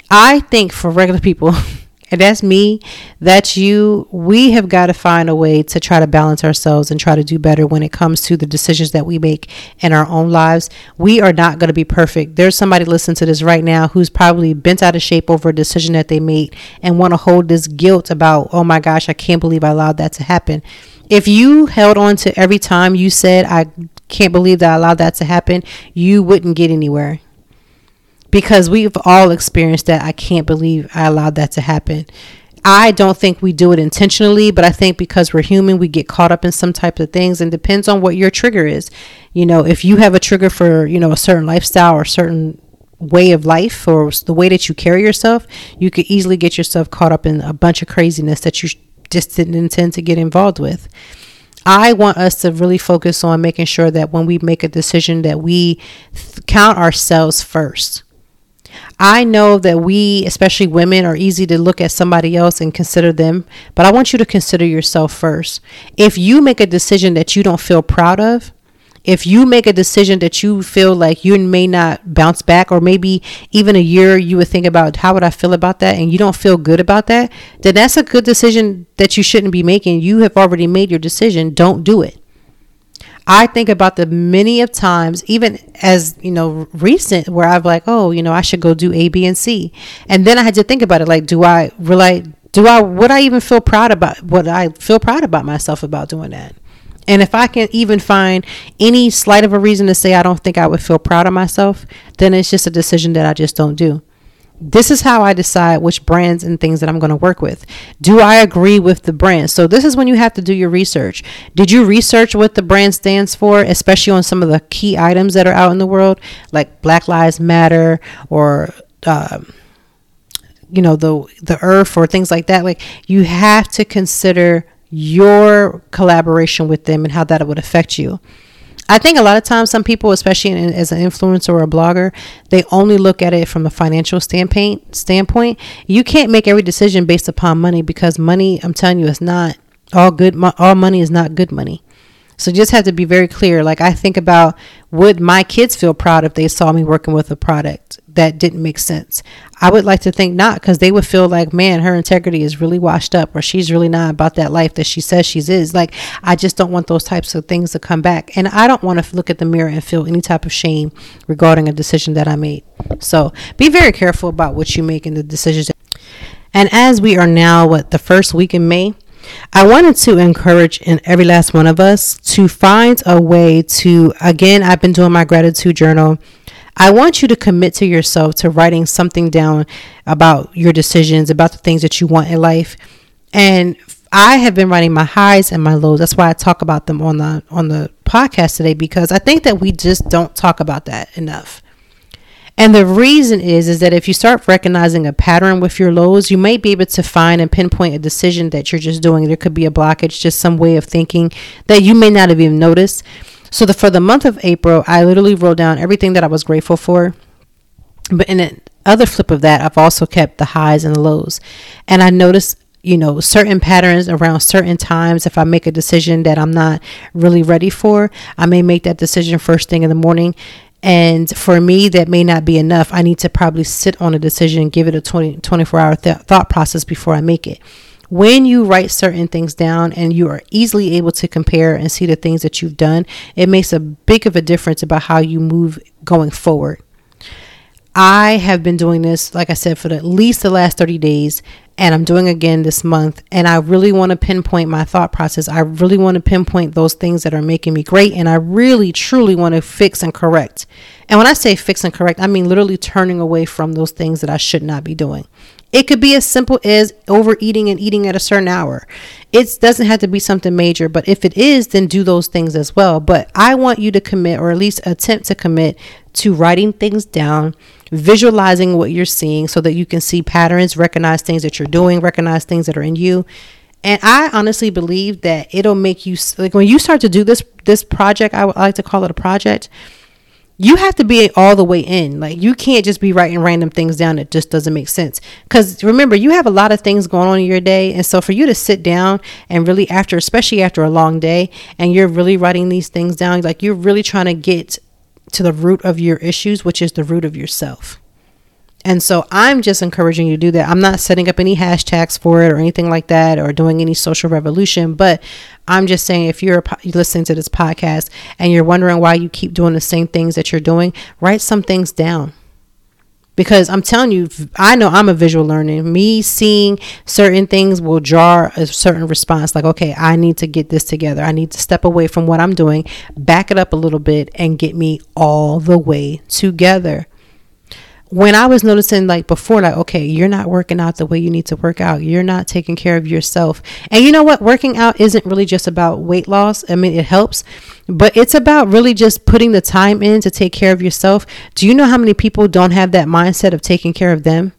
I think for regular people, and that's me, that's you. We have got to find a way to try to balance ourselves and try to do better when it comes to the decisions that we make in our own lives. We are not going to be perfect. There's somebody listening to this right now who's probably bent out of shape over a decision that they made and want to hold this guilt about, oh my gosh, I can't believe I allowed that to happen. If you held on to every time you said, I can't believe that I allowed that to happen, you wouldn't get anywhere because we've all experienced that. I can't believe I allowed that to happen. I don't think we do it intentionally, but I think because we're human, we get caught up in some type of things and depends on what your trigger is. You know, if you have a trigger for, you know, a certain lifestyle or certain way of life or the way that you carry yourself, you could easily get yourself caught up in a bunch of craziness that you just didn't intend to get involved with. I want us to really focus on making sure that when we make a decision that we th- count ourselves first I know that we, especially women, are easy to look at somebody else and consider them, but I want you to consider yourself first. If you make a decision that you don't feel proud of, if you make a decision that you feel like you may not bounce back, or maybe even a year you would think about how would I feel about that, and you don't feel good about that, then that's a good decision that you shouldn't be making. You have already made your decision. Don't do it. I think about the many of times, even as you know, recent, where I've like, oh, you know, I should go do A, B, and C, and then I had to think about it. Like, do I really? Do I? Would I even feel proud about? Would I feel proud about myself about doing that? And if I can even find any slight of a reason to say I don't think I would feel proud of myself, then it's just a decision that I just don't do. This is how I decide which brands and things that I'm going to work with. Do I agree with the brand? So, this is when you have to do your research. Did you research what the brand stands for, especially on some of the key items that are out in the world, like Black Lives Matter or, um, you know, the the earth or things like that? Like, you have to consider your collaboration with them and how that would affect you. I think a lot of times some people, especially in, as an influencer or a blogger, they only look at it from a financial standpoint. Standpoint, you can't make every decision based upon money because money, I'm telling you, is not all good. All money is not good money. So just have to be very clear. Like I think about would my kids feel proud if they saw me working with a product that didn't make sense? I would like to think not because they would feel like, man, her integrity is really washed up or she's really not about that life that she says she's is. Like I just don't want those types of things to come back. And I don't want to look at the mirror and feel any type of shame regarding a decision that I made. So be very careful about what you make in the decisions. And as we are now what the first week in May, I wanted to encourage in every last one of us to find a way to, again, I've been doing my gratitude journal. I want you to commit to yourself to writing something down about your decisions, about the things that you want in life. And I have been writing my highs and my lows. That's why I talk about them on the on the podcast today because I think that we just don't talk about that enough. And the reason is is that if you start recognizing a pattern with your lows, you may be able to find and pinpoint a decision that you're just doing. There could be a blockage, just some way of thinking that you may not have even noticed. So the, for the month of April, I literally wrote down everything that I was grateful for. But in the other flip of that, I've also kept the highs and the lows. And I noticed you know certain patterns around certain times if i make a decision that i'm not really ready for i may make that decision first thing in the morning and for me, that may not be enough. I need to probably sit on a decision, give it a 20, 24 hour th- thought process before I make it. When you write certain things down and you are easily able to compare and see the things that you've done, it makes a big of a difference about how you move going forward. I have been doing this, like I said, for at least the last 30 days, and I'm doing again this month. And I really want to pinpoint my thought process. I really want to pinpoint those things that are making me great. And I really, truly want to fix and correct. And when I say fix and correct, I mean literally turning away from those things that I should not be doing. It could be as simple as overeating and eating at a certain hour. It doesn't have to be something major, but if it is, then do those things as well. But I want you to commit, or at least attempt to commit, to writing things down, visualizing what you're seeing so that you can see patterns, recognize things that you're doing, recognize things that are in you. And I honestly believe that it'll make you like when you start to do this this project, I would like to call it a project you have to be all the way in. Like you can't just be writing random things down that just doesn't make sense. Cuz remember, you have a lot of things going on in your day, and so for you to sit down and really after especially after a long day and you're really writing these things down, like you're really trying to get to the root of your issues, which is the root of yourself. And so I'm just encouraging you to do that. I'm not setting up any hashtags for it or anything like that or doing any social revolution, but I'm just saying if you're listening to this podcast and you're wondering why you keep doing the same things that you're doing, write some things down. Because I'm telling you, I know I'm a visual learner. Me seeing certain things will jar a certain response. Like, okay, I need to get this together. I need to step away from what I'm doing, back it up a little bit, and get me all the way together when I was noticing like before, like, okay, you're not working out the way you need to work out. You're not taking care of yourself. And you know what? Working out isn't really just about weight loss. I mean, it helps, but it's about really just putting the time in to take care of yourself. Do you know how many people don't have that mindset of taking care of them?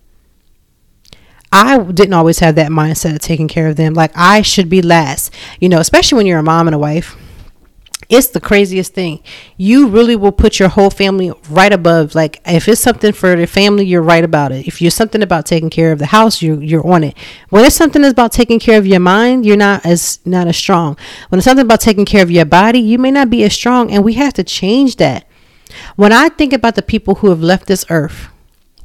I didn't always have that mindset of taking care of them. Like I should be last, you know, especially when you're a mom and a wife it's the craziest thing. You really will put your whole family right above. Like if it's something for the family, you're right about it. If you're something about taking care of the house, you you're on it. When it's something that's about taking care of your mind, you're not as not as strong. When it's something about taking care of your body, you may not be as strong. And we have to change that. When I think about the people who have left this earth,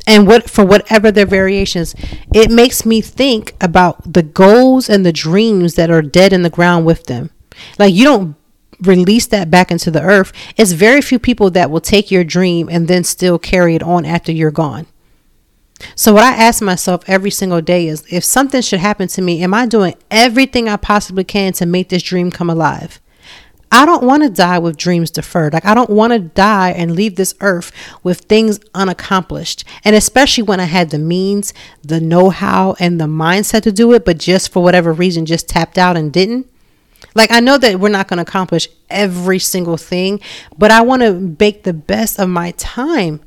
and what for whatever their variations it makes me think about the goals and the dreams that are dead in the ground with them like you don't release that back into the earth, it's very few people that will take your dream and then still carry it on after you're gone. So, what I ask myself every single day is if something should happen to me, am I doing everything I possibly can to make this dream come alive? I don't want to die with dreams deferred. Like, I don't want to die and leave this earth with things unaccomplished. And especially when I had the means, the know how, and the mindset to do it, but just for whatever reason, just tapped out and didn't. Like I know that we're not going to accomplish every single thing, but I want to make the best of my time.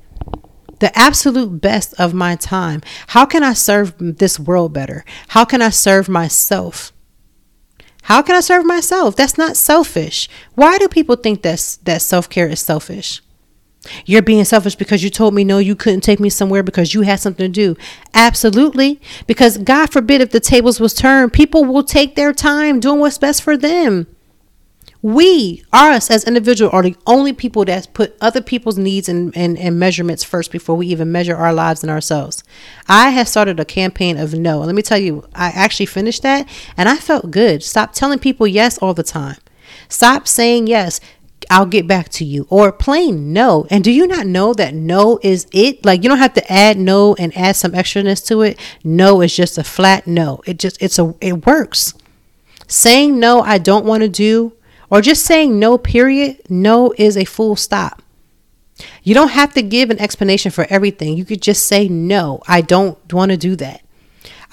The absolute best of my time. How can I serve this world better? How can I serve myself? How can I serve myself? That's not selfish. Why do people think that that self-care is selfish? You're being selfish because you told me no, you couldn't take me somewhere because you had something to do. Absolutely. Because God forbid if the tables was turned, people will take their time doing what's best for them. We, us as individuals, are the only people that put other people's needs and, and, and measurements first before we even measure our lives and ourselves. I have started a campaign of no. Let me tell you, I actually finished that and I felt good. Stop telling people yes all the time. Stop saying yes. I'll get back to you or plain no. And do you not know that no is it? Like you don't have to add no and add some extraness to it. No is just a flat no. It just it's a it works. Saying no, I don't want to do, or just saying no, period, no is a full stop. You don't have to give an explanation for everything. You could just say no, I don't want to do that.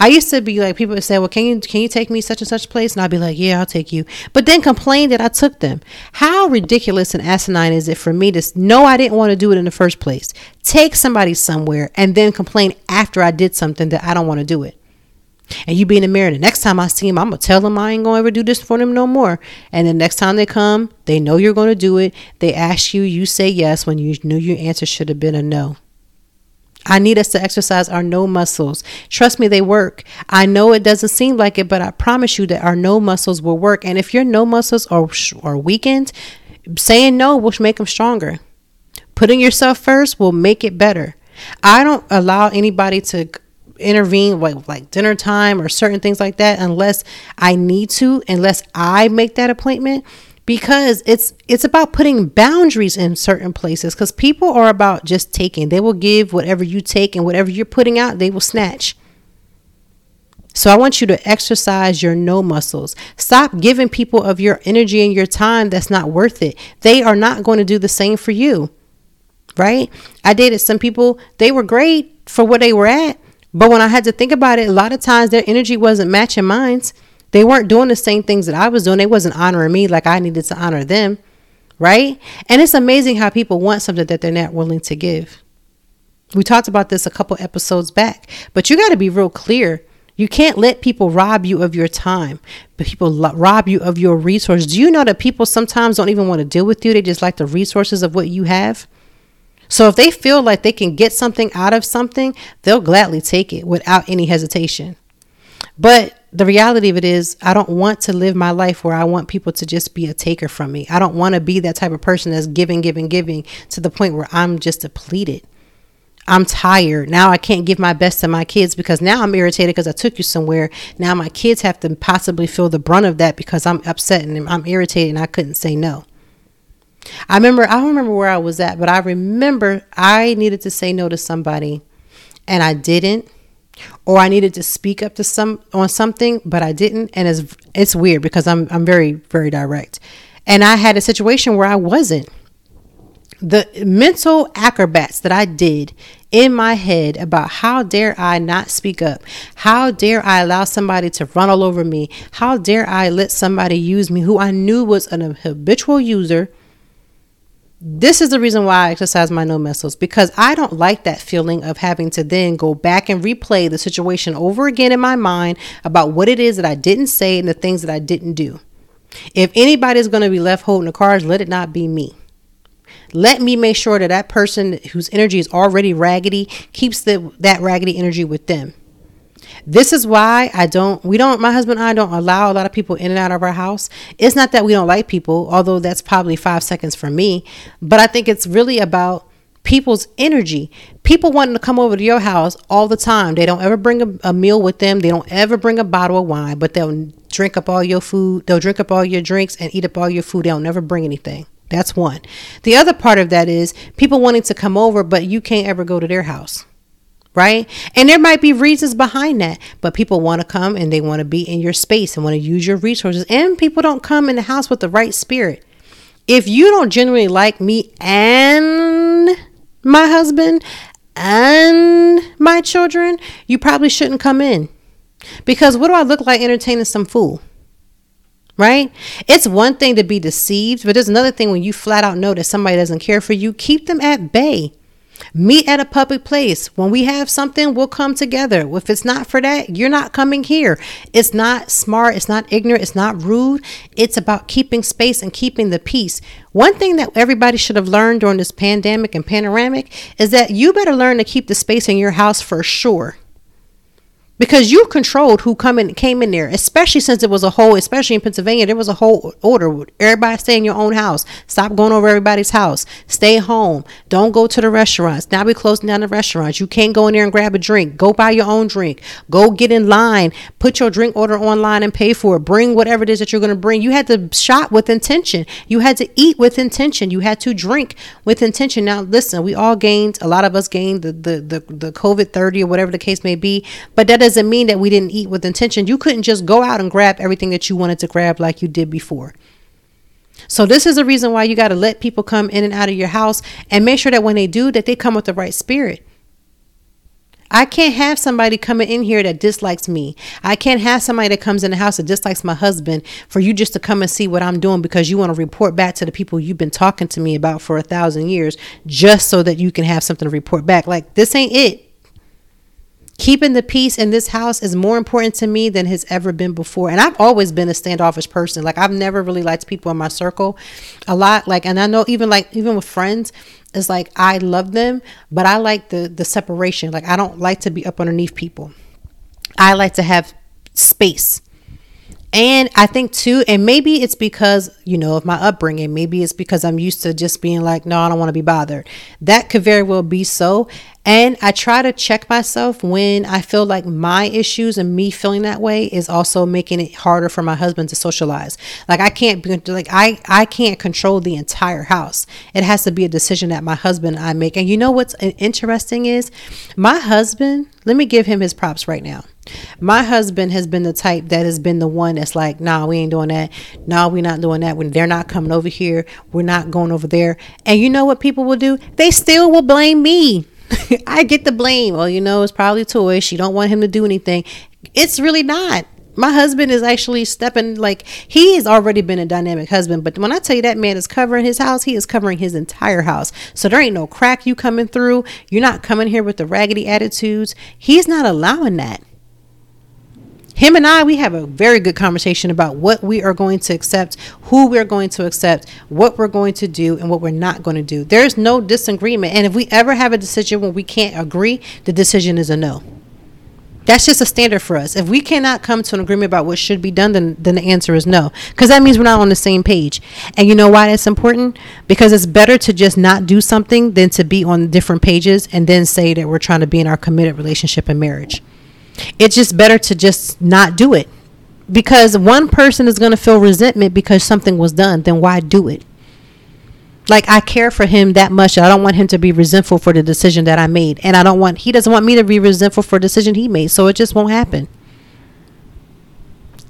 I used to be like people would say, "Well, can you can you take me such and such place?" And I'd be like, "Yeah, I'll take you," but then complain that I took them. How ridiculous and asinine is it for me to know I didn't want to do it in the first place, take somebody somewhere, and then complain after I did something that I don't want to do it? And you be in the mirror. The next time I see him, I'm gonna tell them I ain't gonna ever do this for them no more. And the next time they come, they know you're gonna do it. They ask you, you say yes when you knew your answer should have been a no. I need us to exercise our no muscles. Trust me, they work. I know it doesn't seem like it, but I promise you that our no muscles will work. And if your no muscles are, are weakened, saying no will make them stronger. Putting yourself first will make it better. I don't allow anybody to intervene like like dinner time or certain things like that unless I need to, unless I make that appointment because it's it's about putting boundaries in certain places because people are about just taking. They will give whatever you take and whatever you're putting out they will snatch. So i want you to exercise your no muscles. Stop giving people of your energy and your time that's not worth it. They are not going to do the same for you right? I dated some people they were great for what they were at but when i had to think about it a lot of times their energy wasn't matching mine's they weren't doing the same things that I was doing. They wasn't honoring me like I needed to honor them. Right? And it's amazing how people want something that they're not willing to give. We talked about this a couple episodes back, but you got to be real clear. You can't let people rob you of your time, but people rob you of your resources. Do you know that people sometimes don't even want to deal with you? They just like the resources of what you have. So if they feel like they can get something out of something, they'll gladly take it without any hesitation. But the reality of it is, I don't want to live my life where I want people to just be a taker from me. I don't want to be that type of person that's giving, giving, giving to the point where I'm just depleted. I'm tired. Now I can't give my best to my kids because now I'm irritated because I took you somewhere. Now my kids have to possibly feel the brunt of that because I'm upset and I'm irritated and I couldn't say no. I remember, I don't remember where I was at, but I remember I needed to say no to somebody and I didn't or I needed to speak up to some on something, but I didn't. And it's it's weird because I'm I'm very very direct, and I had a situation where I wasn't. The mental acrobats that I did in my head about how dare I not speak up? How dare I allow somebody to run all over me? How dare I let somebody use me who I knew was an habitual user? This is the reason why I exercise my no muscles because I don't like that feeling of having to then go back and replay the situation over again in my mind about what it is that I didn't say and the things that I didn't do. If anybody's going to be left holding the cards, let it not be me. Let me make sure that that person whose energy is already raggedy keeps the, that raggedy energy with them. This is why I don't, we don't, my husband and I don't allow a lot of people in and out of our house. It's not that we don't like people, although that's probably five seconds for me, but I think it's really about people's energy. People wanting to come over to your house all the time. They don't ever bring a, a, meal with them. They don't ever bring a bottle of wine, but they'll drink up all your food. They'll drink up all your drinks and eat up all your food. They'll never bring anything. That's one. The other part of that is people wanting to come over, but you can't ever go to their house right? And there might be reasons behind that, but people want to come and they want to be in your space and want to use your resources. And people don't come in the house with the right spirit. If you don't genuinely like me and my husband and my children, you probably shouldn't come in. Because what do I look like entertaining some fool? Right? It's one thing to be deceived, but there's another thing when you flat out know that somebody doesn't care for you, keep them at bay. Meet at a public place. When we have something, we'll come together. If it's not for that, you're not coming here. It's not smart, it's not ignorant, it's not rude. It's about keeping space and keeping the peace. One thing that everybody should have learned during this pandemic and panoramic is that you better learn to keep the space in your house for sure because you controlled who come in, came in there, especially since it was a whole, especially in Pennsylvania, there was a whole order. Everybody stay in your own house. Stop going over everybody's house. Stay home. Don't go to the restaurants. Now we're closing down the restaurants. You can't go in there and grab a drink. Go buy your own drink. Go get in line. Put your drink order online and pay for it. Bring whatever it is that you're going to bring. You had to shop with intention. You had to eat with intention. You had to drink with intention. Now listen, we all gained. A lot of us gained the the the, the COVID thirty or whatever the case may be, but that doesn't doesn't mean that we didn't eat with intention. You couldn't just go out and grab everything that you wanted to grab like you did before. So this is a reason why you got to let people come in and out of your house and make sure that when they do that they come with the right spirit. I can't have somebody coming in here that dislikes me. I can't have somebody that comes in the house that dislikes my husband for you just to come and see what I'm doing because you want to report back to the people you've been talking to me about for a thousand years just so that you can have something to report back. Like, this ain't it. Keeping the peace in this house is more important to me than has ever been before. And I've always been a standoffish person. Like I've never really liked people in my circle a lot. Like, and I know even like even with friends, it's like I love them, but I like the the separation. Like I don't like to be up underneath people. I like to have space. And I think too, and maybe it's because, you know, of my upbringing. Maybe it's because I'm used to just being like, no, I don't want to be bothered. That could very well be so. And I try to check myself when I feel like my issues and me feeling that way is also making it harder for my husband to socialize. Like I can't be like I I can't control the entire house. It has to be a decision that my husband and I make. And you know what's interesting is my husband, let me give him his props right now. My husband has been the type that has been the one that's like, nah, we ain't doing that. Nah, we're not doing that. When they're not coming over here, we're not going over there. And you know what people will do? They still will blame me. I get the blame. Well, you know, it's probably Toy. She don't want him to do anything. It's really not. My husband is actually stepping like he has already been a dynamic husband, but when I tell you that man is covering his house, he is covering his entire house. So there ain't no crack you coming through. You're not coming here with the raggedy attitudes. He's not allowing that him and I, we have a very good conversation about what we are going to accept, who we're going to accept, what we're going to do, and what we're not going to do. There's no disagreement. And if we ever have a decision where we can't agree, the decision is a no. That's just a standard for us. If we cannot come to an agreement about what should be done, then, then the answer is no. Because that means we're not on the same page. And you know why that's important? Because it's better to just not do something than to be on different pages and then say that we're trying to be in our committed relationship and marriage it's just better to just not do it. Because one person is going to feel resentment because something was done then why do it? Like i care for him that much i don't want him to be resentful for the decision that i made and i don't want he doesn't want me to be resentful for a decision he made so it just won't happen.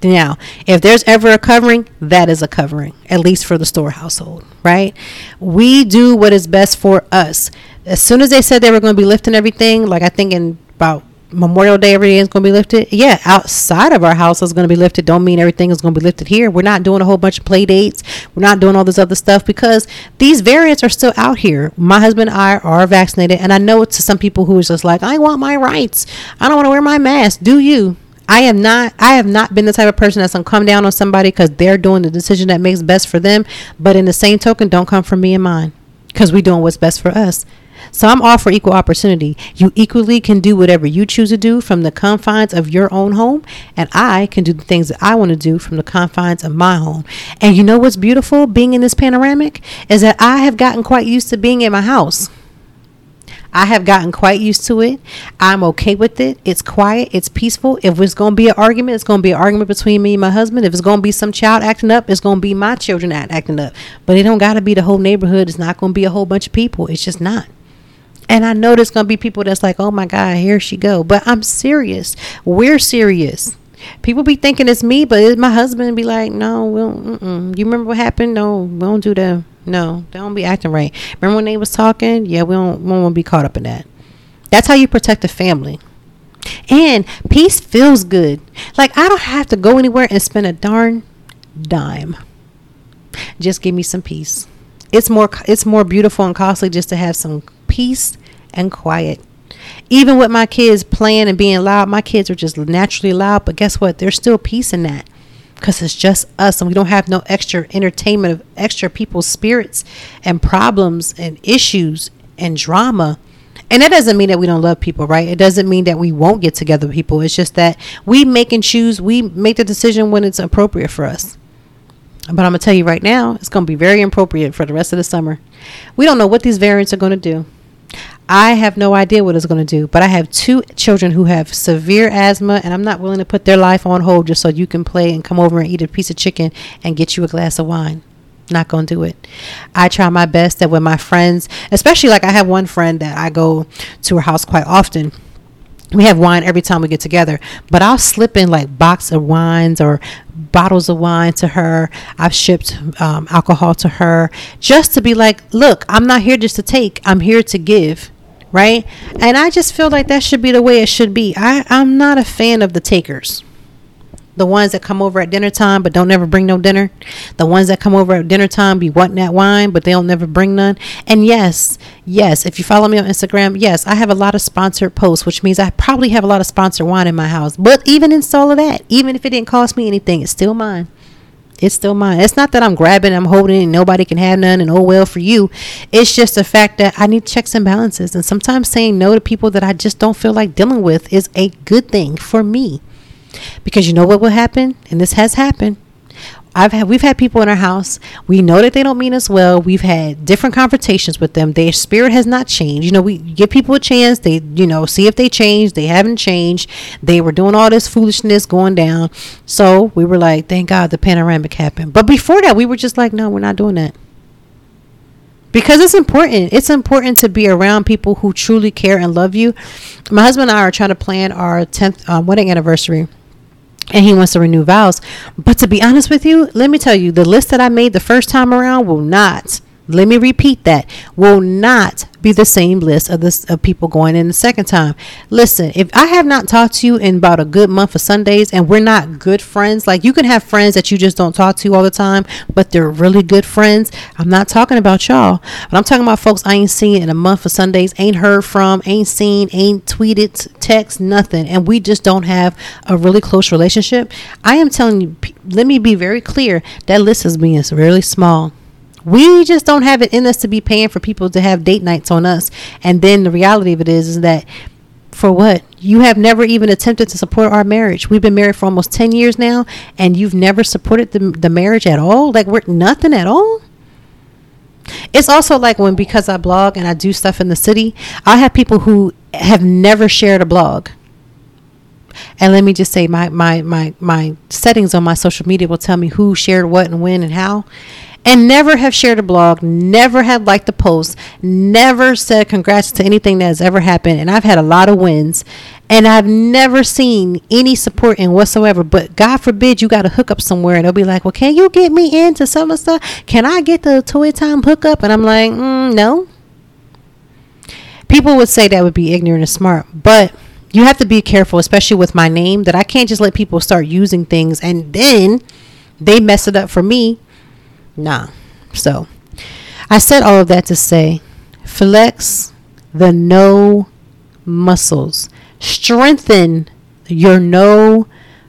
Now if there's ever a covering that is a covering at least for the Storr household right? We do what is best for us. As soon as they said they were going to be lifting everything like i think in about Memorial Day every day is going to be lifted. Yeah, outside of our house is going to be lifted. Don't mean everything is going to be lifted here. We're not doing a whole bunch of play dates. We're not doing all this other stuff because these variants are still out here. My husband and I are vaccinated, and I know it's to some people who is just like, I want my rights. I don't want to wear my mask. Do you? I am not. I have not been the type of person that's gonna come down on somebody because they're doing the decision that makes best for them. But in the same token, don't come for me and mine because we're doing what's best for us. So I'm all for equal opportunity. You equally can do whatever you choose to do from the confines of your own home, and I can do the things that I want to do from the confines of my home. And you know what's beautiful being in this panoramic is that I have gotten quite used to being in my house. I have gotten quite used to it. I'm okay with it. It's quiet. It's peaceful. If it's going to be an argument, it's going to be an argument between me and my husband. If it's going to be some child acting up, it's going to be my children acting up. But it don't got to be the whole neighborhood. It's not going to be a whole bunch of people. It's just not. And I know there's going to be people that's like, oh my God, here she go. But I'm serious. We're serious. People be thinking it's me, but it's my husband be like, no, we don't, you remember what happened? No, we don't do that. No, don't be acting right. Remember when they was talking? Yeah, we don't, we don't want to be caught up in that. That's how you protect the family. And peace feels good. Like I don't have to go anywhere and spend a darn dime. Just give me some peace. It's more it's more beautiful and costly just to have some peace and quiet. Even with my kids playing and being loud, my kids are just naturally loud, but guess what? There's still peace in that because it's just us and we don't have no extra entertainment of extra people's spirits and problems and issues and drama. And that doesn't mean that we don't love people, right? It doesn't mean that we won't get together with people. It's just that we make and choose, we make the decision when it's appropriate for us. But I'm going to tell you right now, it's going to be very appropriate for the rest of the summer. We don't know what these variants are going to do. I have no idea what it's going to do, but I have two children who have severe asthma, and I'm not willing to put their life on hold just so you can play and come over and eat a piece of chicken and get you a glass of wine. Not going to do it. I try my best that when my friends, especially like I have one friend that I go to her house quite often we have wine every time we get together, but I'll slip in like box of wines or bottles of wine to her. I've shipped um, alcohol to her just to be like, look, I'm not here just to take, I'm here to give. Right. And I just feel like that should be the way it should be. I, I'm not a fan of the takers. The ones that come over at dinner time but don't never bring no dinner. The ones that come over at dinner time be wanting that wine but they'll never bring none. And yes yes if you follow me on instagram yes i have a lot of sponsored posts which means i probably have a lot of sponsored wine in my house. But even in all of that even if it didn't cost me anything it's still mine it's still mine. It's not that I'm grabbing, I'm holding, and nobody can have none, and oh well for you. It's just the fact that I need checks and balances. And sometimes saying no to people that I just don't feel like dealing with is a good thing for me. Because you know what will happen? And this has happened. I've had we've had people in our house. We know that they don't mean us well. We've had different confrontations with them. Their spirit has not changed. You know, we give people a chance. They, you know, see if they change. They haven't changed. They were doing all this foolishness going down. So we were like, thank God the panoramic happened. But before that, we were just like, no, we're not doing that. Because it's important. It's important to be around people who truly care and love you. My husband and I are trying to plan our 10th um, wedding anniversary and he wants to renew vows. But to be honest with you, let me tell you, the list that I made the first time around will not let me repeat that. Will not be the same list of this of people going in the second time. Listen, if I have not talked to you in about a good month of Sundays and we're not good friends, like you can have friends that you just don't talk to all the time, but they're really good friends. I'm not talking about y'all, but I'm talking about folks I ain't seen in a month of Sundays, ain't heard from, ain't seen, ain't tweeted, text, nothing, and we just don't have a really close relationship. I am telling you, let me be very clear. That list is being really small. We just don't have it in us to be paying for people to have date nights on us. And then the reality of it is, is that for what? You have never even attempted to support our marriage. We've been married for almost 10 years now, and you've never supported the, the marriage at all? Like, we're nothing at all? It's also like when, because I blog and I do stuff in the city, I have people who have never shared a blog. And let me just say, my, my, my, my settings on my social media will tell me who shared what and when and how and never have shared a blog, never have liked a post, never said congrats to anything that has ever happened. And I've had a lot of wins and I've never seen any support in whatsoever. But God forbid you got a hookup somewhere and they'll be like, well, can you get me into some of stuff? Can I get the Toy Time hookup? And I'm like, mm, no. People would say that would be ignorant and smart, but you have to be careful, especially with my name, that I can't just let people start using things and then they mess it up for me Nah. So I said all of that to say flex the no muscles. Strengthen your no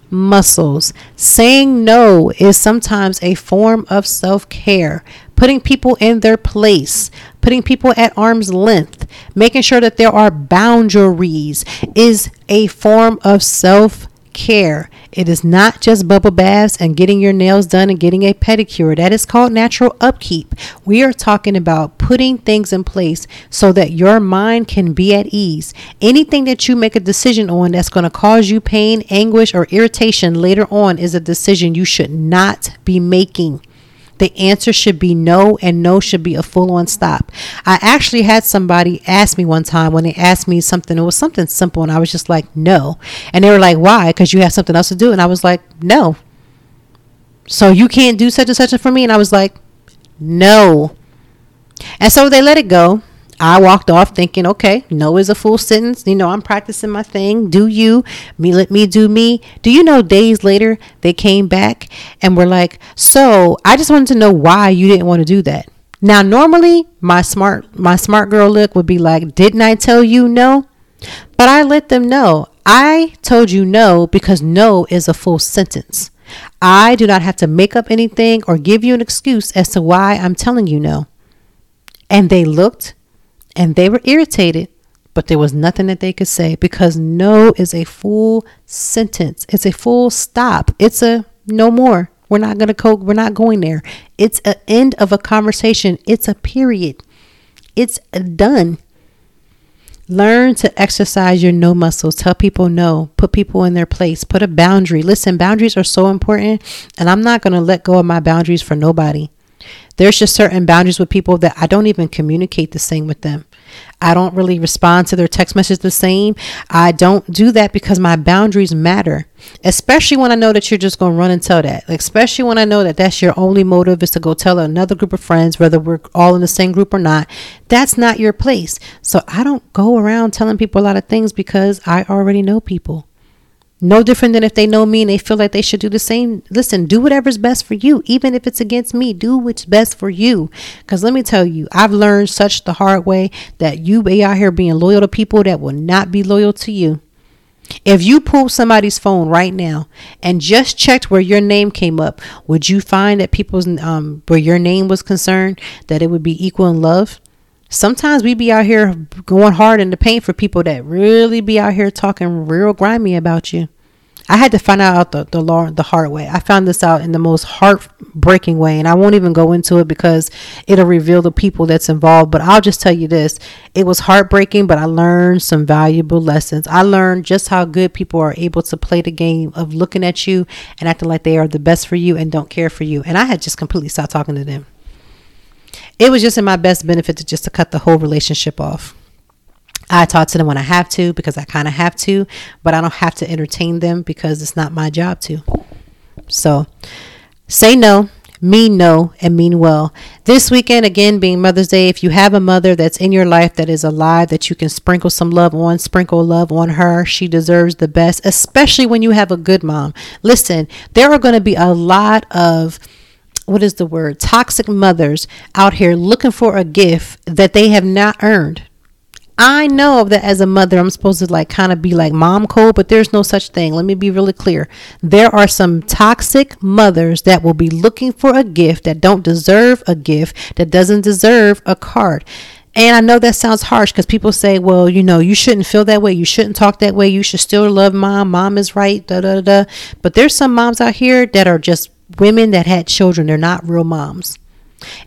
muscles. Saying no is sometimes a form of self care. Putting people in their place, putting people at arm's length, making sure that there are boundaries is a form of self care. It is not just bubble baths and getting your nails done and getting a pedicure. That is called natural upkeep. We are talking about putting things in place so that your mind can be at ease. Anything that you make a decision on that's going to cause you pain, anguish, or irritation later on is a decision you should not be making. The answer should be no, and no should be a full on stop. I actually had somebody ask me one time when they asked me something, it was something simple, and I was just like, no. And they were like, why? Because you have something else to do. And I was like, no. So you can't do such and such for me? And I was like, no. And so they let it go. I walked off thinking, okay, no is a full sentence. You know, I'm practicing my thing. Do you? Me, let me do me. Do you know days later they came back and were like, so I just wanted to know why you didn't want to do that. Now, normally my smart, my smart girl look would be like, didn't I tell you no? But I let them know. I told you no because no is a full sentence. I do not have to make up anything or give you an excuse as to why I'm telling you no. And they looked and they were irritated, but there was nothing that they could say because no is a full sentence. It's a full stop. It's a no more. We're not going to co- we're not going there. It's an end of a conversation. It's a period. It's done. Learn to exercise your no muscles. Tell people no. Put people in their place. Put a boundary. Listen, boundaries are so important, and I'm not going to let go of my boundaries for nobody. There's just certain boundaries with people that I don't even communicate the same with them. I don't really respond to their text message the same. I don't do that because my boundaries matter, especially when I know that you're just going to run and tell that. Like, especially when I know that that's your only motive is to go tell another group of friends, whether we're all in the same group or not. That's not your place. So I don't go around telling people a lot of things because I already know people. No different than if they know me and they feel like they should do the same. Listen, do whatever's best for you, even if it's against me. Do what's best for you. Because let me tell you, I've learned such the hard way that you be out here being loyal to people that will not be loyal to you. If you pull somebody's phone right now and just checked where your name came up, would you find that people's um where your name was concerned that it would be equal in love? Sometimes we be out here going hard in the paint for people that really be out here talking real grimy about you. I had to find out the the, law, the hard way. I found this out in the most heartbreaking way, and I won't even go into it because it'll reveal the people that's involved. But I'll just tell you this: it was heartbreaking, but I learned some valuable lessons. I learned just how good people are able to play the game of looking at you and acting like they are the best for you and don't care for you. And I had just completely stopped talking to them. It was just in my best benefit to just to cut the whole relationship off. I talk to them when I have to because I kind of have to, but I don't have to entertain them because it's not my job to. So say no, mean no, and mean well. This weekend, again, being Mother's Day, if you have a mother that's in your life that is alive, that you can sprinkle some love on, sprinkle love on her. She deserves the best, especially when you have a good mom. Listen, there are going to be a lot of what is the word toxic mothers out here looking for a gift that they have not earned I know that as a mother, I'm supposed to like kind of be like mom code, but there's no such thing. Let me be really clear. There are some toxic mothers that will be looking for a gift that don't deserve a gift, that doesn't deserve a card. And I know that sounds harsh because people say, well, you know, you shouldn't feel that way. You shouldn't talk that way. You should still love mom. Mom is right. Da, da, da. But there's some moms out here that are just women that had children. They're not real moms.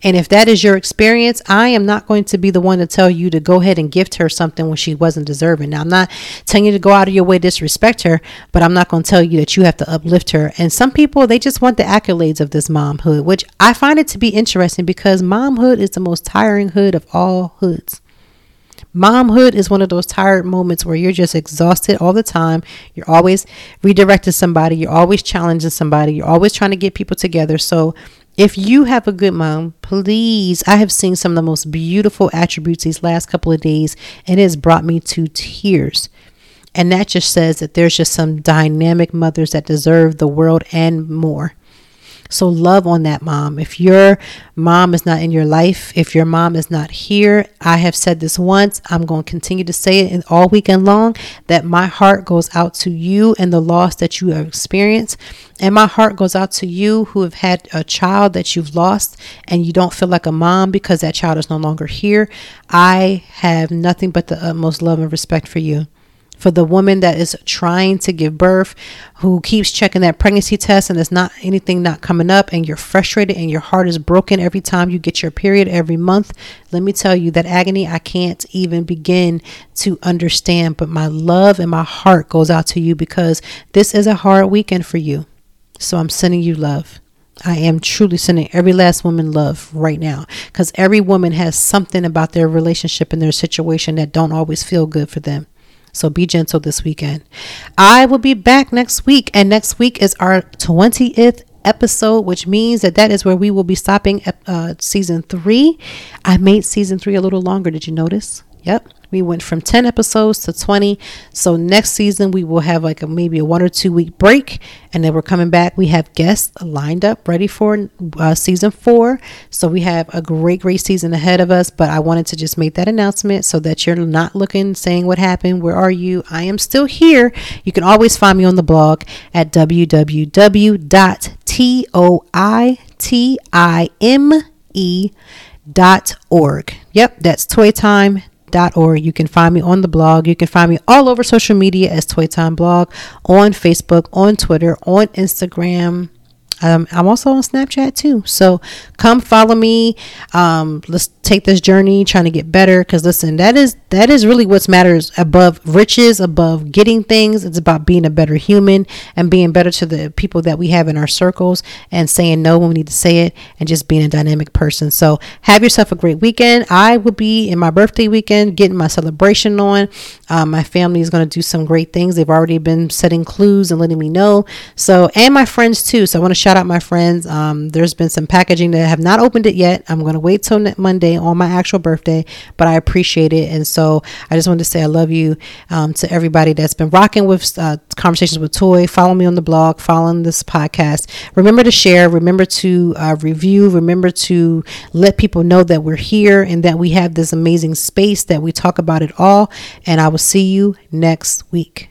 And if that is your experience, I am not going to be the one to tell you to go ahead and gift her something when she wasn't deserving. Now, I'm not telling you to go out of your way to disrespect her, but I'm not going to tell you that you have to uplift her. And some people, they just want the accolades of this momhood, which I find it to be interesting because momhood is the most tiring hood of all hoods. Momhood is one of those tired moments where you're just exhausted all the time. You're always redirecting somebody. You're always challenging somebody. You're always trying to get people together. So if you have a good mom, please, I have seen some of the most beautiful attributes these last couple of days, and it has brought me to tears. And that just says that there's just some dynamic mothers that deserve the world and more. So love on that mom. If your mom is not in your life, if your mom is not here, I have said this once, I'm going to continue to say it all weekend long that my heart goes out to you and the loss that you have experienced. And my heart goes out to you who have had a child that you've lost and you don't feel like a mom because that child is no longer here. I have nothing but the utmost love and respect for you for the woman that is trying to give birth who keeps checking that pregnancy test and there's not anything not coming up and you're frustrated and your heart is broken every time you get your period every month let me tell you that agony i can't even begin to understand. But my love and my heart goes out to you because this is a hard weekend for you. So i'm sending you love. I am truly sending every last woman love right now because every woman has something about their relationship and their situation that don't always feel good for them. So be gentle this weekend. I will be back next week, and next week is our 20th episode, which means that that is where we will be stopping uh, season three. I made season three a little longer. Did you notice? Yep. We went from 10 episodes to 20. So next season we will have like a maybe a one or two week break and then we're coming back. We have guests lined up ready for uh, season 4. So we have a great great season ahead of us, but I wanted to just make that announcement so that you're not looking saying what happened, where are you? I am still here. You can always find me on the blog at www.toitime.org. Yep, that's toy time toytime.org. You can find me on the blog. You can find me all over social media as Toytime Blog, on Facebook, on Twitter, on Instagram. Um, I'm also on Snapchat too. So come follow me. Um, let's take this journey trying to get better. Cause listen, that is, that is really what matters above riches, above getting things. It's about being a better human and being better to the people that we have in our circles and saying no when we need to say it and just being a dynamic person. So have yourself a great weekend. I will be in my birthday weekend getting my celebration on. Um, my family is going to do some great things. They've already been setting clues and letting me know. So, and my friends too. So I want to shout out my friends. Um, there's been some packaging that have not opened it yet. I'm going to wait till Monday on my actual birthday, but I appreciate it. And so I just wanted to say I love you um, to everybody that's been rocking with uh, conversations with Toy. Follow me on the blog, following this podcast. Remember to share, remember to uh, review, remember to let people know that we're here and that we have this amazing space that we talk about it all. And I will see you next week.